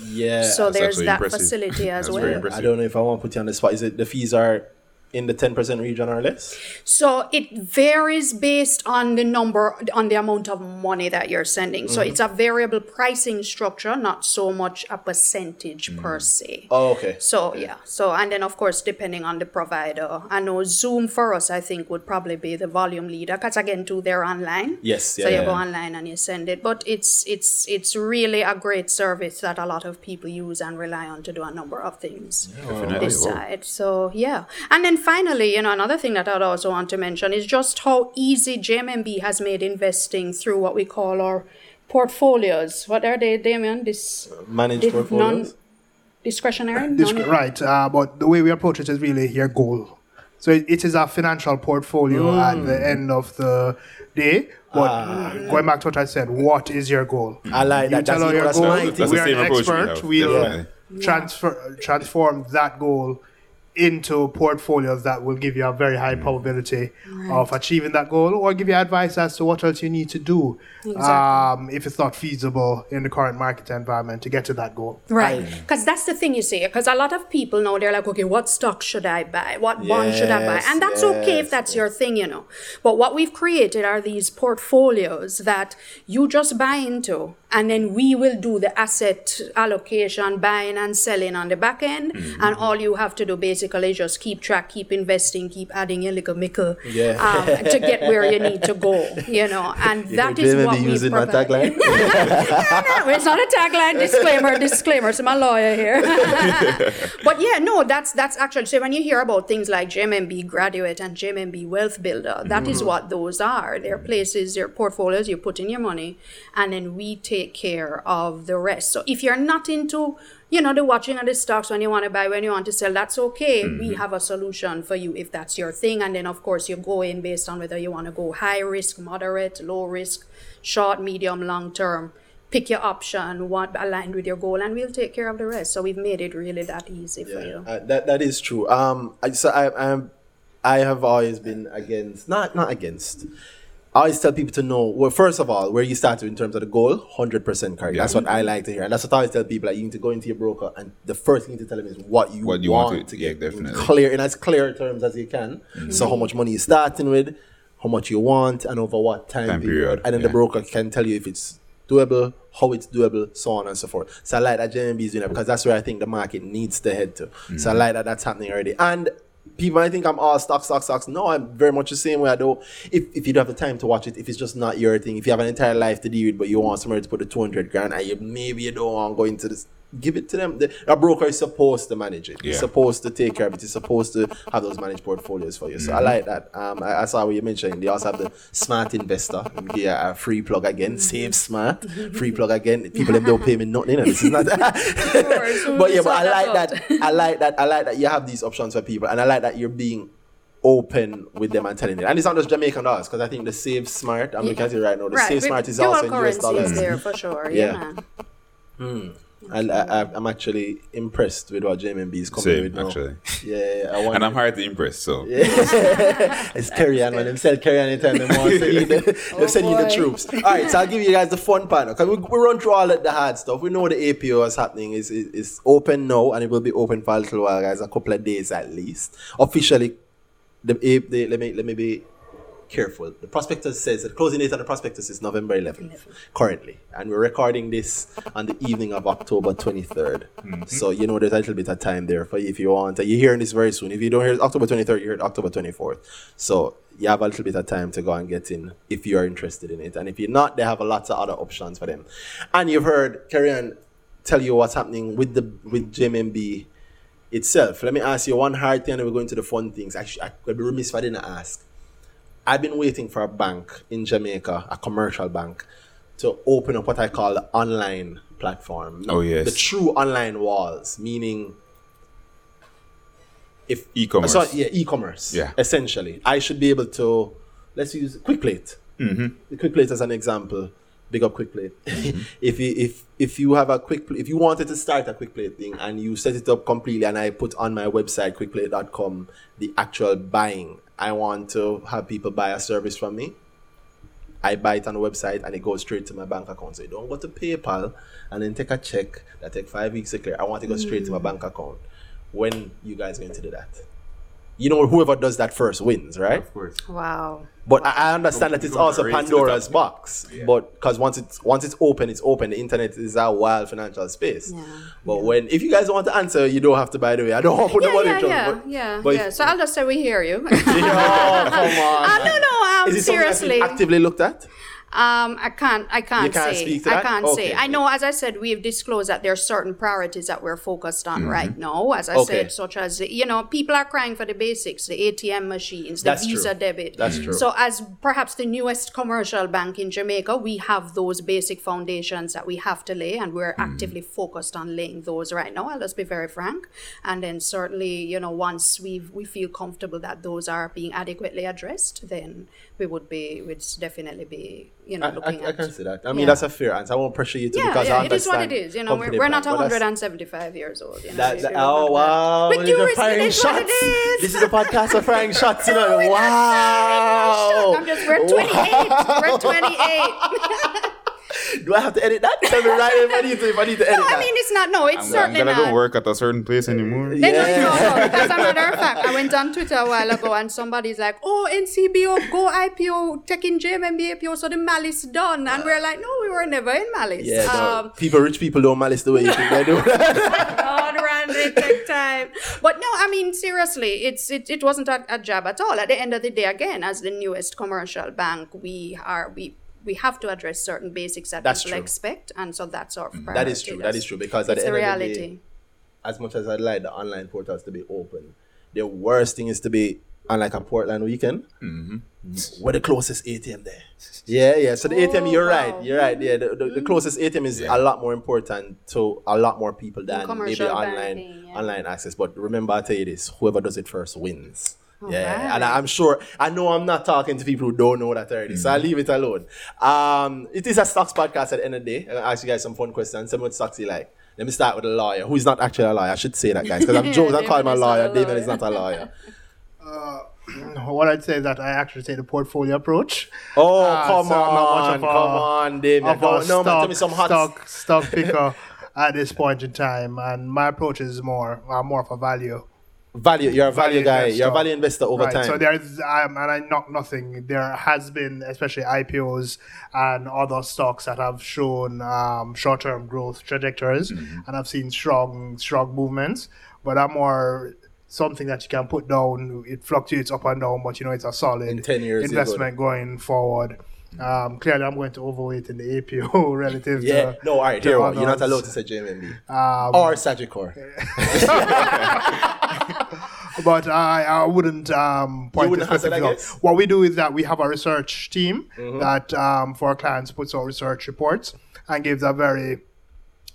Yeah. So there's that impressive. facility as well. I don't know if I want to put you on the spot. Is it the fees are in the ten percent region or less? So it varies based on the number, on the amount of money that you're sending. So mm-hmm. it's a variable pricing structure, not so much a percentage mm. per se. Oh, okay. So yeah. So and then of course depending on the provider. I know Xoom for us I think would probably be the volume leader because again too they're online. Yes, So yeah, you yeah. go online and you send it. But it's it's it's really a great service that a lot of people use and rely on to do a number of things oh, Definitely. this Oh. side. So yeah. And then finally, you know, another thing that I'd also want to mention is just how easy JMMB has made investing through what we call our portfolios. What are they, Damion? This Managed Did portfolios. discretionary? This, Non- right, uh, but the way we approach it is really your goal. So it, it is a financial portfolio at the end of the day. But going back to what I said, what is your goal? I like You that. tell That's, all your that's goals. my That's thing. the we are same an expert. We'll definitely. transfer transform that goal into portfolios that will give you a very high probability of achieving that goal or give you advice as to what else you need to do um, if it's not feasible in the current market environment to get to that goal. Right. Because that's the thing you see. Because a lot of people now, they're like, okay, what stock should I buy? What bond should I buy? And that's okay if yes, that's your thing, you know. But what we've created are these portfolios that you just buy into, and then we will do the asset allocation, buying and selling on the back end. Mm-hmm. And all you have to do basically is just keep track, keep investing, keep adding your little mickle Yeah. um, to get where you need to go, you know. And that You is may what we using my provide. tagline. No, it's not a tagline. Disclaimer, disclaimer. So I'm lawyer here. but yeah, no, that's that's actually so when you hear about things like JMMB Graduate and JMMB Wealth Builder, that is what those are. They're places, they're portfolios. You put in your money, and then we take care of the rest. So if you're not into you know the watching of the stocks when you want to buy when you want to sell that's okay we have a solution for you if that's your thing and then of course you go in based on whether you want to go high risk moderate low risk short medium long term pick your option what aligned with your goal and we'll take care of the rest so we've made it really that easy for you Uh, that that is true. Um, I, so I I'm, I have always been against not not against. I always tell people to know, well, first of all, where you started in terms of the goal, 100% correct. That's what I like to hear. And that's what I always tell people. Like, you need to go into your broker, and the first thing to tell them is what you, What you want, want to- to yeah, get definitely. clear, in as clear terms as you can. Mm-hmm. So, how much money you're starting with, how much you want, and over what time, Time period. period, And then the broker can tell you if it's doable, how it's doable, so on and so forth. So I like that JMMB is doing that because that's where I think the market needs to head to. So I mm-hmm. like that that's happening already. And people might think I'm all stock, stock, stocks. No, I'm very much the same way I don't. If, if you don't have the time to watch it, if it's just not your thing, if you have an entire life to deal with, but you want somewhere to put the 200 grand and you maybe you don't want to go into this, give it to them. The, a broker is supposed to manage it. It's Yeah. supposed to take care of it. It's supposed to have those managed portfolios for you. So I mm-hmm. like that. Um, I, I saw what you mentioned. They also have the smart investor. Yeah, a free plug again. Save smart. Free plug again. People them don't pay me nothing. You know, this is not. course. but yeah, but I like that that. I like that. I like that you have these options for people, and I like that you're being open with them and telling it. And it's not just Jamaican dollars because I think the Save Smart. I'm looking at it right now. The Right. Save Smart is also in US dollars. is there for sure. Yeah. Yeah. man. And I, I, I'm actually impressed with what JMMB is coming Same, with now. actually. Yeah, I want And I'm hard to impress, so Yeah. it's Kerry Ann, man. Them sell Kerry Ann anytime they want. Send you the, they send you the oh, troops. All right, so I'll give you guys the fun part because we, we run through all of the hard stuff. We know the APO is happening. is is is open now and it will be open for a little while, guys. A couple of days at least. Officially, the, A- the let me let me be careful. The prospectus says the closing date on the prospectus is November 11th currently, and we're recording this on the evening of October 23rd. Mm-hmm. So you know there's a little bit of time there for you if you want. You're hearing this very soon. If you don't hear it October 23rd, you hear it October 24th. So you have a little bit of time to go and get in if you are interested in it, and if you're not, they have a lot of other options for them. And you've heard Karen tell you what's happening with the with JMMB itself. Let me ask you one hard thing, and we're going to the fun things. Actually, I could be remiss if I didn't ask. I've been waiting for a bank in Jamaica, a commercial bank, to open up what I call the online platform. Oh, yes. The true online walls, meaning if E-commerce. So, yeah, e-commerce. Yeah. Essentially, I should be able to. Let's use QuickPlate. Mm-hmm. QuickPlate as an example. Big up QuickPlate. Mm-hmm. if you if if you have a quick if you wanted to start a QuickPlate thing and you set it up completely and I put on my website quickplate.com the actual buying. I want to have people buy a service from me. I buy it on the website and it goes straight to my bank account. So you don't go to PayPal and then take a check that take five weeks to clear. I want to go straight to my mm. bank account. When you guys going to do that? You know, whoever does that first wins, right? Of course. Wow. But I, I understand that it's also right to the Pandora's top. box. Yeah. But because once it's once it's open, it's open. The internet is a wild financial space. Yeah. But when if you guys don't want to answer, you don't have to. By the way, I don't want to put the Yeah, money yeah, in trouble. yeah, but- yeah, if- So I'll just say we hear you. oh, come on. Uh, no, no, um, Is it seriously. been actively looked at? Um, I can't. I can't, can't say. speak to I can't Okay. say. I know, as I said, we've disclosed that there are certain priorities that we're focused on right now. As I Mm-hmm. Okay. said, such as you know, people are crying for the basics, the ATM machines, the That's Visa true. debit. That's true. So, as perhaps the newest commercial bank in Jamaica, we have those basic foundations that we have to lay, and we're actively focused on laying those right now. I'll just be very frank. And then certainly, you know, once we we feel comfortable that those are being adequately addressed, then we would be, we'd definitely be, you know, I, looking I, I at. can see that. I mean, Yeah. that's a fair answer. I won't pressure you to yeah, because yeah, I it is what it is. You know, we're, we're not plan, but that's- 175 years old. You know, That, that, oh wow! With respect, firing it shots. it is. This is a podcast of firing shots. You know, wow! I'm just, we're 28. We're 28. Do I have to edit that? Tell me right if I need to. If I need to edit No, that. I mean, it's not, no, it's I'm, I'm gonna not. go work at a certain place anymore. No, no, Yeah. no, no, as a matter of fact, I went on Twitter a while ago and somebody's like, oh, NCBO, go IPO, taking JMMB IPO, so the malice done. And we're like, no, we were never in malice. yeah, no, um, people, rich people don't malice the way you think they do. God, Randy, take time. But no, I mean, seriously, it's it, it wasn't a, a jab at all. At the end of the day, again, as the newest commercial bank, we are we we have to address certain basics that That's people true. expect, and so that's our priority. that is true. That is true because at it's the end a of the reality. day, as much as I'd like the online portals to be open, the worst thing is to be on like a Portland weekend. Mm-hmm. Where the closest ATM there? Yeah, yeah. So the ATM, Oh, you're wow. right. You're right. Yeah, the, the, the closest ATM is Yeah. a lot more important to a lot more people than maybe online banking, yeah. online access. But remember, I tell you this: whoever does it first wins. Yeah, Alright. and I, I'm sure I know I'm not talking to people who don't know that already, so I leave it alone. Um, it is a stocks podcast at the end of the day. I'll ask you guys some fun questions. Tell me what stocks you like. Let me start with a lawyer who is not actually a lawyer. I should say that, guys, because I'm joking. I call him a David is not lawyer. David lawyer. is not a lawyer. what I'd say is that I actually take the portfolio approach. Oh, Ah, come so I'm not much on, of a- come on, David. of No, a no, man, tell me some hot. stock, stock picker at this point in time, and my approach is more uh, more of a value. Value. You're a value, Value guy. You're a value investor over right. time. So there's um, and I knock nothing. There has been especially IPOs and other stocks that have shown um, short-term growth trajectories, Mm-hmm. and I've seen strong strong movements. But I'm more something that you can put down. It fluctuates up and down, but you know it's a solid In 10 years, investment going forward. Um, clearly, I'm going to overweight in the APO relative yeah. to No, all right. to Here, you're not allowed to say JMMB Um, or Sagicor. but I, I wouldn't um, point wouldn't to that, specific-? What we do is that we have a research team Mm-hmm. that um, for our clients puts out research reports and gives a very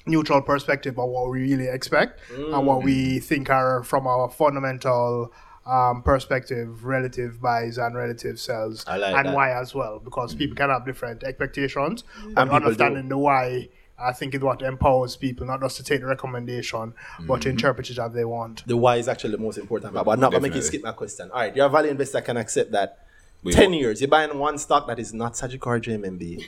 neutral perspective of what we really expect and what Mm. we think are from our fundamental um, perspective relative buys and relative sells like and that. why as well because people can have different expectations And and people do. understanding the why I think is what empowers people not just to take the recommendation but Mm-hmm. to interpret it as they want The why is actually the most important part. But I'm not going to make you skip my question. All right. You're a value investor. can accept that. Wait, 10 what? years. You're buying one stock that is not Sagicor or JMMB.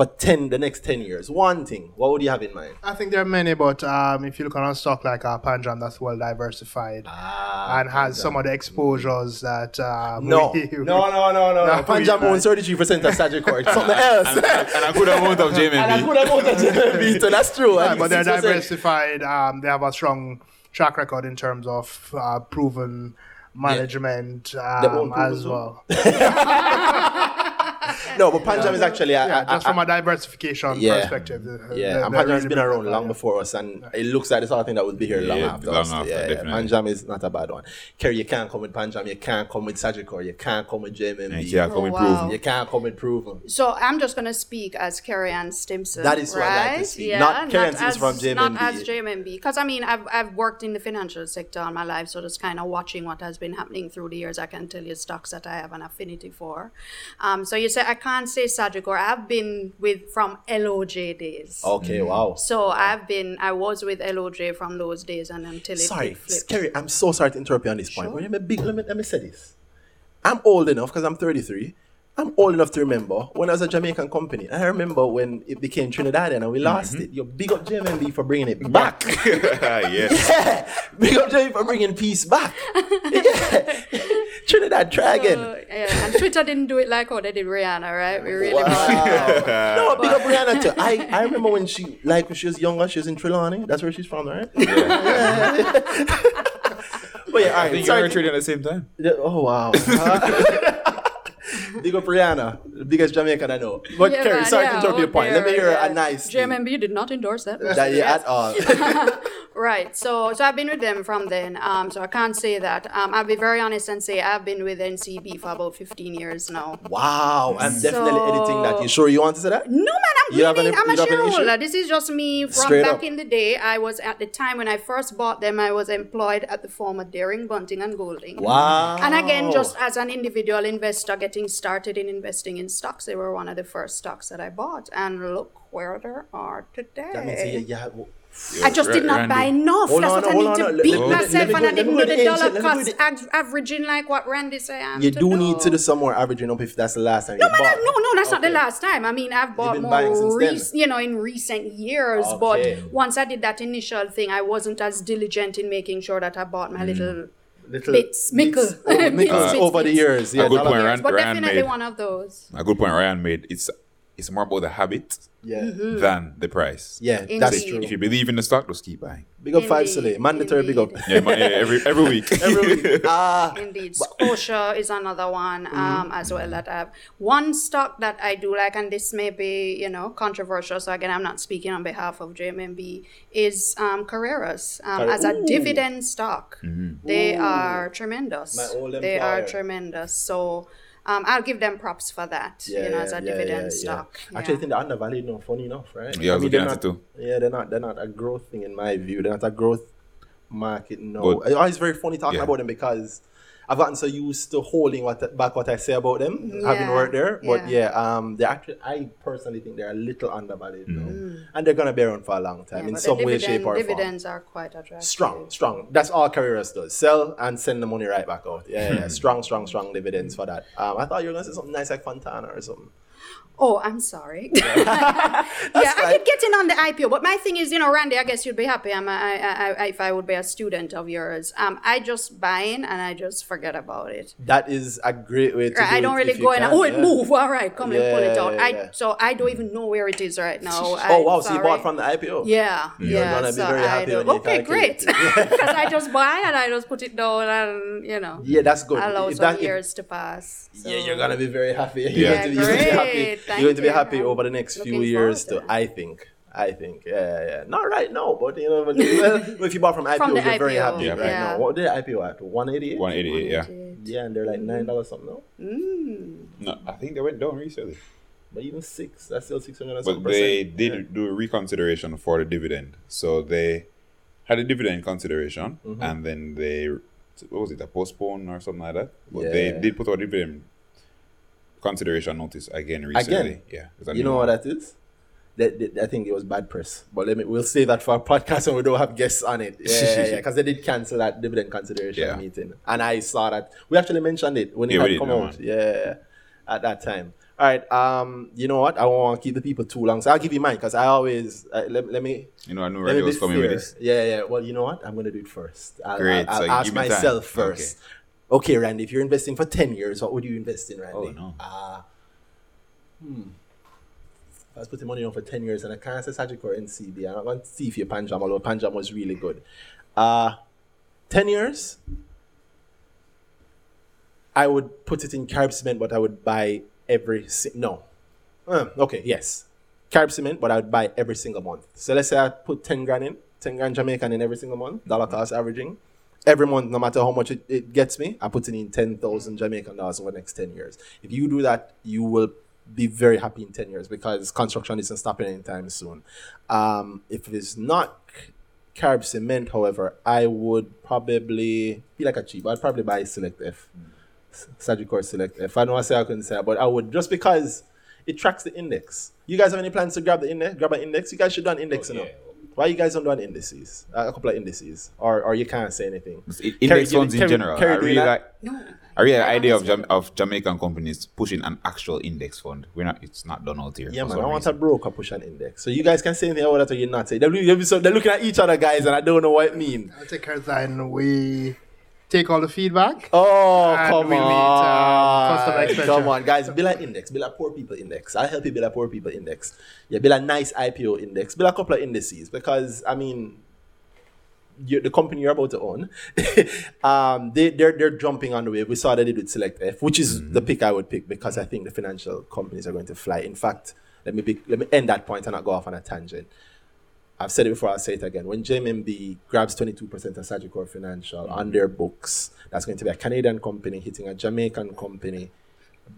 For 10, the next 10 years. One thing. What would you have in mind? I think there are many, but um, if you look on a stock like uh, Panjam, that's well diversified Ah, and has some of the exposures that um, No, we- no, no, no, no. No, no. Panjam owns 33% of Sagicor. It's something else. and, and, and a good amount of and I JMMB. could have owned JMMB, so that's true. Yeah, but they're diversified. Um, they have a strong track record in terms of uh, proven management own um, as well. No, but Panjam is actually. a- Yeah, a- just from a diversification Yeah. perspective. the- Yeah, the- and the Panjam has been around long yeah. before us, and it looks like the sort of thing that would be here long Yeah, after long us. after, yeah, yeah, definitely. Panjam is not a bad one. Kerry, you can't come with Panjam, you can't come with Sagicor, you can't come with JMB. JMMB. And yeah, come Oh, improve. wow. You can't come with Proven. So I'm just gonna speak as Kerry Ann Stimpson. That is who right? I like to speak. Yeah, Not Kerry Ann as, Stimpson from Not as JMMB, because I mean I've I've worked in the financial sector all my life, so just kind of watching what has been happening through the years. I can tell you stocks that I have an affinity for. Um, so you say I can't say Sagicor. I've been with from LOJ days. Okay, mm. wow. So I've been I was with LOJ from those days and until it Sorry. Kerry, I'm so sorry to interrupt you on this point. Sure. But let me, big, let, me, let me say this. I'm old enough because I'm 33. I'm old enough to remember when I was a Jamaican company. I remember when it became Trinidadian and we lost Mm-hmm. it. You big up JMMB for bringing it back. yes. yeah, big up JMMB for bringing peace back. yeah. Trinidad, try again. Uh, yeah, and Twitter didn't do it like how they did Rihanna, right? We really Wow. brought- no, big up Rihanna too. I, I remember when she, like, when she was younger, she was in Trelawny. That's where she's from, right? Yeah. but yeah, all I right. think sorry you were to- trading at the same time. Yeah, Oh wow. Big up Rihanna, the biggest Jamaican I know. But Yeah, Kerry, sorry yeah, to interrupt your oh point. Let me hear yeah. a nice JMMB did not endorse that. That Yes. at all. Right. So so I've been with them from then. Um, so I can't say that. Um, I'll be very honest and say I've been with NCB for about 15 years now. wow, I'm definitely So- editing that. You sure you want to say that? No man, I'm You have any- I'm a shareholder. This is just me from Straight back up. in the day. I was at the time when I first bought them. I was employed at the former Dehring, Bunting and Golding. Wow. And again, just as an individual investor getting started in investing in stocks, they were one of the first stocks that I bought. And look where they are today. That means you, you have, I just did not Randy. buy enough. Hold That's on, what I need on, to hold on. beat Let me- let me myself, and I let me didn't go do the the dollar let cost do the- averaging like what Randy say. I'm you to do need to do. do some more averaging up if that's the last time No, you bought. No, no, that's not the last time. I mean, I've bought more, buying rec- you know, in recent years. Okay. But once I did that initial thing, I wasn't as diligent in making sure that I bought my mm. little Little bits, mickle, bits over, Bits, mickles bits, over the years. Yeah, A good point, years. Rand- But Rand definitely made. one of those. A good point Ryan made. It's it's more about the habit Yeah, Mm-hmm. than the price. yeah, Indeed. that's true. If you believe in the stock, just keep buying. Big up five Indeed, Solae. Mandatory big up. Yeah, ma- yeah every every week. Every week. Ah, Indeed, Scotia is another one Mm-hmm. um, as well that I have. One stock that I do like, and this may be you know controversial. So again, I'm not speaking on behalf of JMMB, Is um, Carreras um, Carre- as a Ooh. dividend stock? They are tremendous. My old they are tremendous. So. Um, I'll give them props for that, yeah, you know, as a yeah, dividend yeah, yeah. stock. Actually, I think they're undervalued now. Funny enough, right? Yeah, I was they're not, too. Yeah, they're not. They're not a growth thing in my view. They're not a growth market. No, Good. it's very funny talking Yeah. about them because I've gotten so used to holding what back what I say about them, having worked there. But yeah. yeah, um, they actually, I personally think they're a little undervalued, though. and they're gonna be around for a long time Yeah, in some the way, shape, or form. Dividends are quite attractive. Strong, strong. That's all Carreras does. Sell and send the money right back out. Yeah, yeah, yeah. strong, strong, strong dividends for that. Um, I thought you were gonna say something nice like Fontana or something. Oh, I'm sorry. yeah, I fine. keep getting on the IPO, but my thing is, you know, Randy, I guess you'd be happy. I'm a, I, I, I, if I would be a student of yours. Um, I just buy in and I just forget about it. That is a great way to. Right, do I don't it really go in. can, Oh, it yeah. move. All right, come and pull it Yeah, out. yeah, I so I don't even know where it is right now. Oh I'm wow! So you bought from the IPO? Yeah, You're yeah. gonna be so very I happy don't- when you okay, great. Because I just buy and I just put it down and you know Yeah, that's good. allow If some that- if- years to pass. Yeah, you're gonna be very happy. You're Yeah, going to you're going to be happy. great. You're going to be Thank happy you. over the next few years, to. I think. I think. Yeah, yeah. Not right now, but you know, but, well, if you bought from IPO, From you're very happy Yeah. right yeah. now. What did IPO at? One eighty eight. 188, yeah. Yeah, and they're like nine dollars something now. No, I think they went down recently. But even six, that's still six hundred. But they did do a reconsideration for the dividend. So they had a dividend consideration Mm-hmm. and then they, what was it, a postpone or something like that? But they did put out a dividend consideration notice again recently. Again? Yeah. You know one. what that is? That, that- I think it was bad press. But let me we'll say that for a podcast and we don't have guests on it. Yeah, yeah, yeah. Because they did cancel that dividend consideration Yeah. meeting. And I saw that we actually mentioned it when it Yeah, had come out. man. Yeah. At that time. All right. Um, you know what? I won't want to keep the people too long. So I'll give you mine because I always uh, let, let me You know, I knew let me Randy be was coming with this. Yeah, yeah. Well, you know what? I'm gonna do it first. I'll, Great. I'll, I'll So ask give me time. myself first. Okay. Randy, if you're investing for 10 years, what would you invest in, Randy? Oh, no. Uh, hmm. I was putting money on for 10 years and I can't say Sagicor or NCB, I'm not going to see if your Panjam, although Panjam was really good. Uh, 10 years, I would put it in Carib Cement, but I would buy every, si- no. Uh, okay, yes. Carib Cement, but I would buy every single month. So let's say I put 10 grand in, 10 grand Jamaican in every single month, dollar cost averaging. Every month, no matter how much it, it gets me, I put it in 10,000 Jamaican dollars over the next 10 years. If you do that, you will be very happy in 10 years because construction isn't stopping anytime soon. Um, if it's not Carib Cement, however, I would probably be like a cheap. I'd probably buy Select F. Sagicor Select F. I know I say I couldn't say that, but I would just because it tracks the index. You guys have any plans to grab the index? Grab an index? You guys should do an index, Oh, you know. yeah. Why you guys don't do an indices? Uh, a couple of indices, or or you can't say anything. I- Index Kerry- funds in Kerry- general. Kerry I doing really like. No. I really like idea of. Jam- of Jamaican companies pushing an actual index fund. We're not. It's not done out here. Yeah, for man. some I want reason. a broker push an index. So you guys can say anything about that or you're not saying. They're, looking- so they're looking at each other, guys, and I don't know what it means. I'll take care then we take all the feedback. Oh, come we meet, um, customer on. come on, guys. Build an index. Build a poor people index. I'll help you build a poor people index. Yeah, build a nice IPO index. Build a couple of indices because, I mean, you the company you're about to own, um, they, they're, they're jumping on the wave. We saw that they did with Select F, which is the pick I would pick because I think the financial companies are going to fly. In fact, let me, be, let me end that point and not go off on a tangent. I've said it before, I'll say it again. When JMMB grabs 22% of Sagicor Financial mm. on their books, that's going to be a Canadian company hitting a Jamaican company,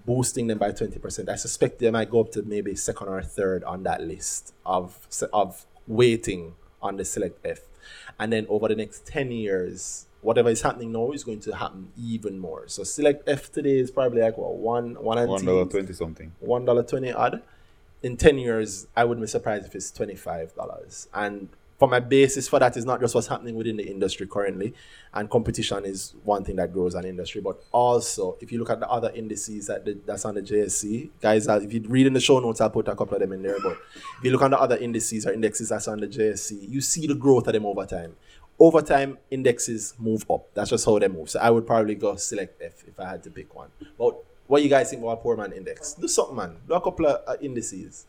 boosting them by 20%. I suspect they might go up to maybe second or third on that list of, of waiting on the Select F. And then over the next 10 years, whatever is happening now is going to happen even more. So Select F today is probably like what, one, one and One dollar twenty something. one dollar twenty odd. In ten years, I wouldn't be surprised if it's twenty five dollars. And for my basis for that is not just what's happening within the industry currently, and competition is one thing that grows an industry, but also if you look at the other indices that the, that's on the JSE, guys, uh, if you read in the show notes, I'll put a couple of them in there. But if you look on the other indices or indexes that's on the JSE, you see the growth of them over time. Over time, indexes move up. That's just how they move. So I would probably go select F if I had to pick one. But what you guys think about a poor man index? Do something, man. Do a couple of uh, indices.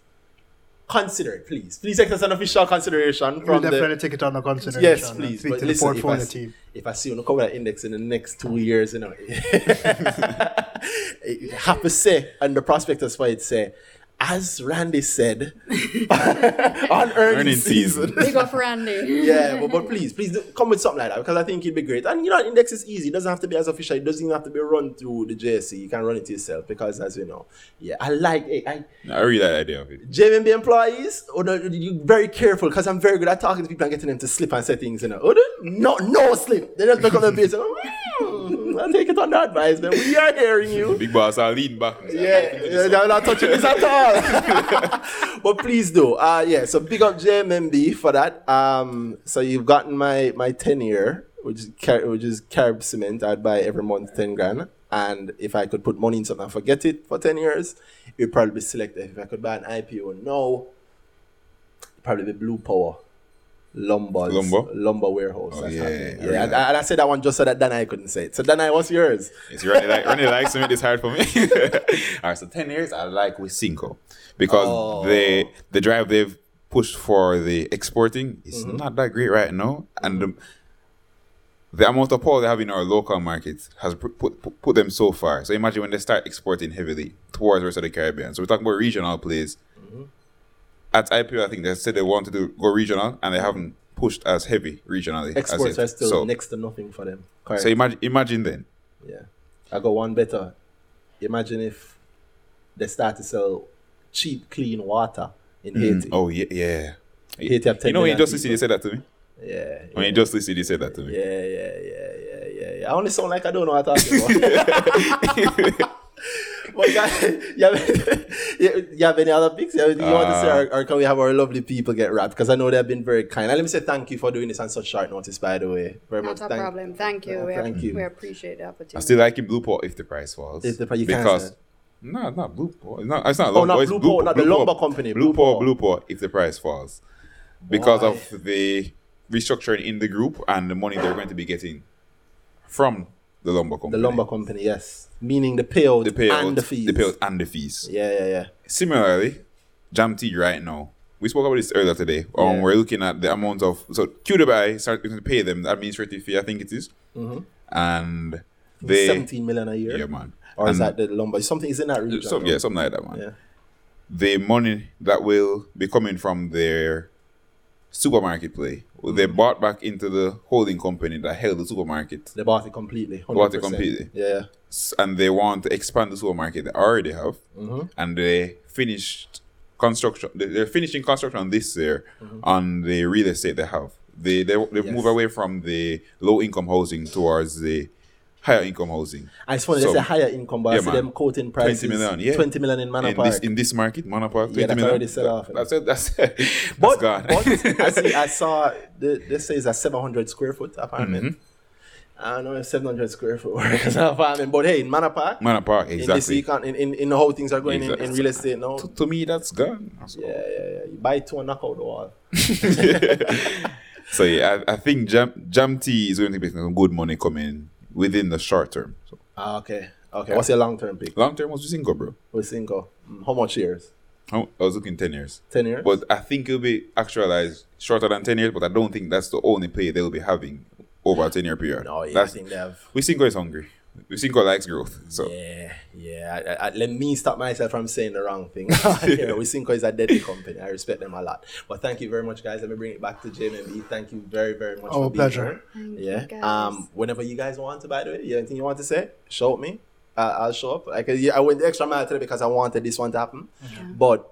Consider it, please. Please take this as an official consideration We'll definitely the. take it under consideration. Yes, please. Speak But to listen, the if I, team. if I see you cover that index in the next two years, you know, have to say, and the prospectus for it say, as Randy said, on earnings Earnings season. season. Big up Randy. yeah, but, but please, please do, come with something like that because I think it'd be great. And you know, index is easy. It doesn't have to be as official. It doesn't even have to be run through the JSE. You can run it yourself because, as you know, yeah, I like it. I, I really like the idea of it. JMMB employees, oh, no, you very careful because I'm very good at talking to people and getting them to slip and say things. You know, oh, no, no slip. They just pick up the base. And, go. I take it under advisement. We are hearing you. Big boss, I'll lean back. Yeah, yeah, I'm not touching this at all. but please do. Uh yeah, so big up JMMB for that. Um so you've gotten my my 10 year, which is car- which is carb cement. I'd buy every month 10 grand. And if I could put money in something and forget it for 10 years, it would probably be selective. If I could buy an IPO now, probably be Blue Power. Lumber, Lumber? lumber warehouse. Oh, that's yeah. I yeah. And, and I said that one just so that Danhai couldn't say it. So Danhai, what's yours? It's really like really like something it's hard for me. All right, so ten years I like Wisynco because Oh. the the drive they've pushed for the exporting is Mm-hmm. not that great right now, and the, the amount of power they have in our local markets has put, put put them so far. So imagine when they start exporting heavily towards the rest of the Caribbean. So we're talking about regional plays. At IPO, I think they said they wanted to go regional, and they haven't pushed as heavy regionally. Exports are still so, next to nothing for them. Correct. so imagine imagine then. Yeah. I got one better. Imagine if they start to sell cheap, clean water in mm, Haiti. Oh yeah, yeah. Haiti have 10 You know, when you just listen, you said that to me. Yeah. When yeah. you just listen, you said that to me. Yeah, yeah, yeah, yeah, yeah, yeah. I only sound like I don't know what I'm talking about. but guys, you have, you you have any other picks? You, have anything you want to say, Uh, or, or can we have our lovely people get wrapped? Because I know they've been very kind. And let me say thank you for doing this on such short notice, by the way. Very Not much. a thank- problem. Thank you. Yeah, we, thank you. we appreciate the opportunity. I still like him Blue Power if the price falls. If the pri- you can't because no, not Blue Power. It's not. It's not. Oh, not it's Blue Power, not the Blue lumber Pot. company, Blue Blue Power, Pot. Blue Power if the price falls, because Why? of the restructuring in the group and the money they're going to be getting from the lumber company. The lumber company, yes. Meaning the payout, the payout, and the fees. the payout and the fees. Yeah, yeah, yeah. Similarly, Jam Tea right now. We spoke about this earlier today. Um, Yeah. we're looking at the amount of so QWI started to pay them the administrative fee. I think it is. Mm-hmm. and they 17 million a year. yeah man. Or is that the lumber? Something is in that region. some, yeah something like that man. Yeah. The money that will be coming from their supermarket play, well, they Mm-hmm. bought back into the holding company that held the supermarket, They bought it completely. 100%. Bought it completely. Yeah. And they want to expand the supermarket they already have, Mm-hmm. and they finished construction. they- They're finishing construction this year on the real estate they have. They they, they Mm-hmm. Yes. move away from the low income housing towards the higher income housing. I it's funny, So- they say higher income, but I see man. them quoting prices. 20 million, yeah. 20 million in Manor in Park. this in this market, Manor Park, Yeah, 20 that's million. already set off. That's it. That's. That's but, gone. but I see, I saw, the, this says a 700 square foot apartment. Mm-hmm. I don't know if 700 square foot works as an apartment, but hey, in Manor Park, Manor Park, in, this exactly. econ, in, in, in how things are going in, in real estate now, to, to me, that's gone. So, yeah, yeah, yeah. You buy two and knock out the wall. so yeah, I, I think Jam Jam Tea is going to be some good money coming within the short term. So Ah, okay. Okay. What's your long term pick? long term was Cinco, bro. Wisynco. Mm, How much years? How- I was looking ten years, 10 years? but I think it'll be actualized shorter than ten years. But I don't think that's the only play they'll be having over a ten year period. no, yeah, that's, I think they have. Wisynco is hungry. Wisynco likes growth. So Yeah, yeah. I, I, let me stop myself from saying the wrong thing. you know, Wisynco is a deadly company. I respect them a lot. But thank you very much, guys. Let me bring it back to JMMB. Thank you very, very much. Oh, for being pleasure. here. Thank you, Yeah. guys. Um. Whenever you guys want to, by the way, you have anything you want to say? Shout me. Uh, I'll show up. Like yeah, I went the extra mile today because I wanted this one to happen. But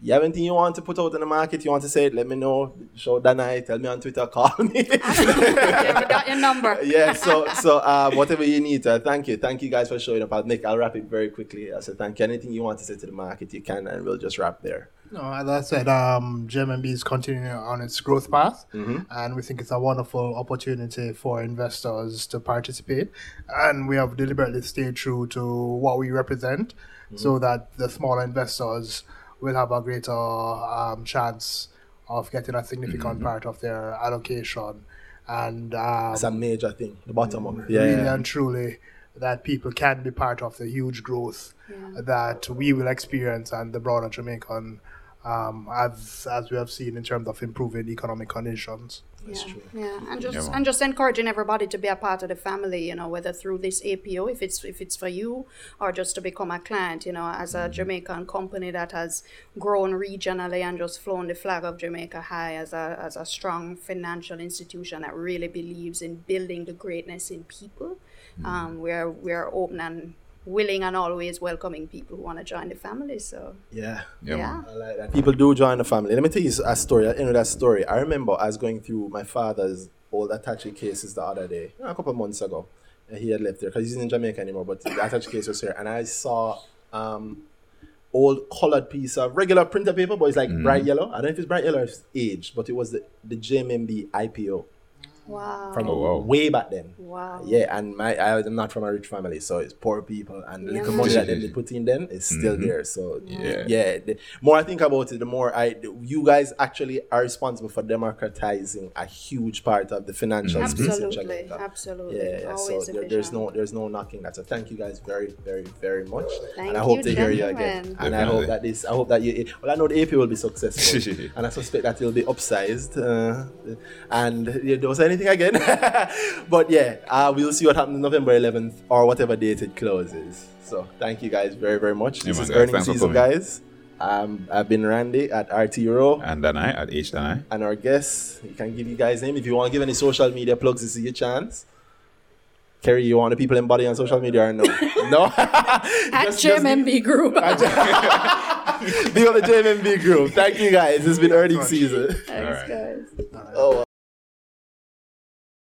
you have anything you want to put out in the market? You want to say it? Let me know. Show Danhai. Tell me on Twitter. Call me. yeah, got your number. yeah, so so uh, whatever you need to, thank you, thank you guys for showing up. I'll make, I'll wrap it very quickly. I said thank you. Anything you want to say to the market, you can, and we'll just wrap there. No, as I said, um, JMMB is continuing on its growth path, Mm-hmm. and we think it's a wonderful opportunity for investors to participate. And we have deliberately stayed true to what we represent, Mm-hmm. so that the smaller investors will have a greater um, chance of getting a significant Mm-hmm. part of their allocation. And um, It's a major thing. The bottom up. Yeah, really yeah. and truly that people can be part of the huge growth that we will experience and the broader Jamaican um, as as we have seen in terms of improving economic conditions. That's yeah, true. yeah, and just Yeah, and just encouraging everybody to be a part of the family. You know, whether through this APO, if it's if it's for you, or just to become a client. You know, as Mm-hmm. a Jamaican company that has grown regionally and just flown the flag of Jamaica high as a as a strong financial institution that really believes in building the greatness in people. Mm-hmm. Um, we're we're open and willing and always welcoming people who want to join the family. So Yeah. yeah, yeah. I like that. People do join the family. Let me tell you a story. You know that story. I remember I was going through my father's old Attache cases the other day, a couple of months ago. he had left there because he's in Jamaica anymore. But the such case was here, and I saw um old colored piece of regular printer paper, but it's like bright yellow. I don't know if it's bright yellow or if it's aged, but it was the, the JMMB IPO Wow. from Oh, wow. way back then. Wow. Yeah, and my I am not from a rich family, so it's poor people, and the Yeah, little money that they put in then is still there. So Yeah. yeah. The more I think about it, the more I you guys actually are responsible for democratizing a huge part of the financial space in Absolutely. Jamaica. Absolutely. Yeah, yeah. so there, there's no there's no knocking that. So thank you guys very very very much, Thank and I hope you, to hear you again. gentlemen. And I hope Definitely. that this I hope that you well I know the AP will be successful, and I suspect that it'll be upsized. Uh, and yeah, there was anything again, but yeah, uh, we'll see what happens November 11th or whatever date it closes. So thank you guys very very much. Yeah, this man, is guys. earnings season, guys. Um, I've been Randy at RT Rowe And then I at HDanhai. and our guests. You can give you guys name if you want to give any social media plugs. This is your chance. Kerry, you want the people embody on social media or no? no. At Just- just JMMB Group. Be on the JMMB group. Thank you guys. It's been earning season. Thanks, Alright. guys. Oh.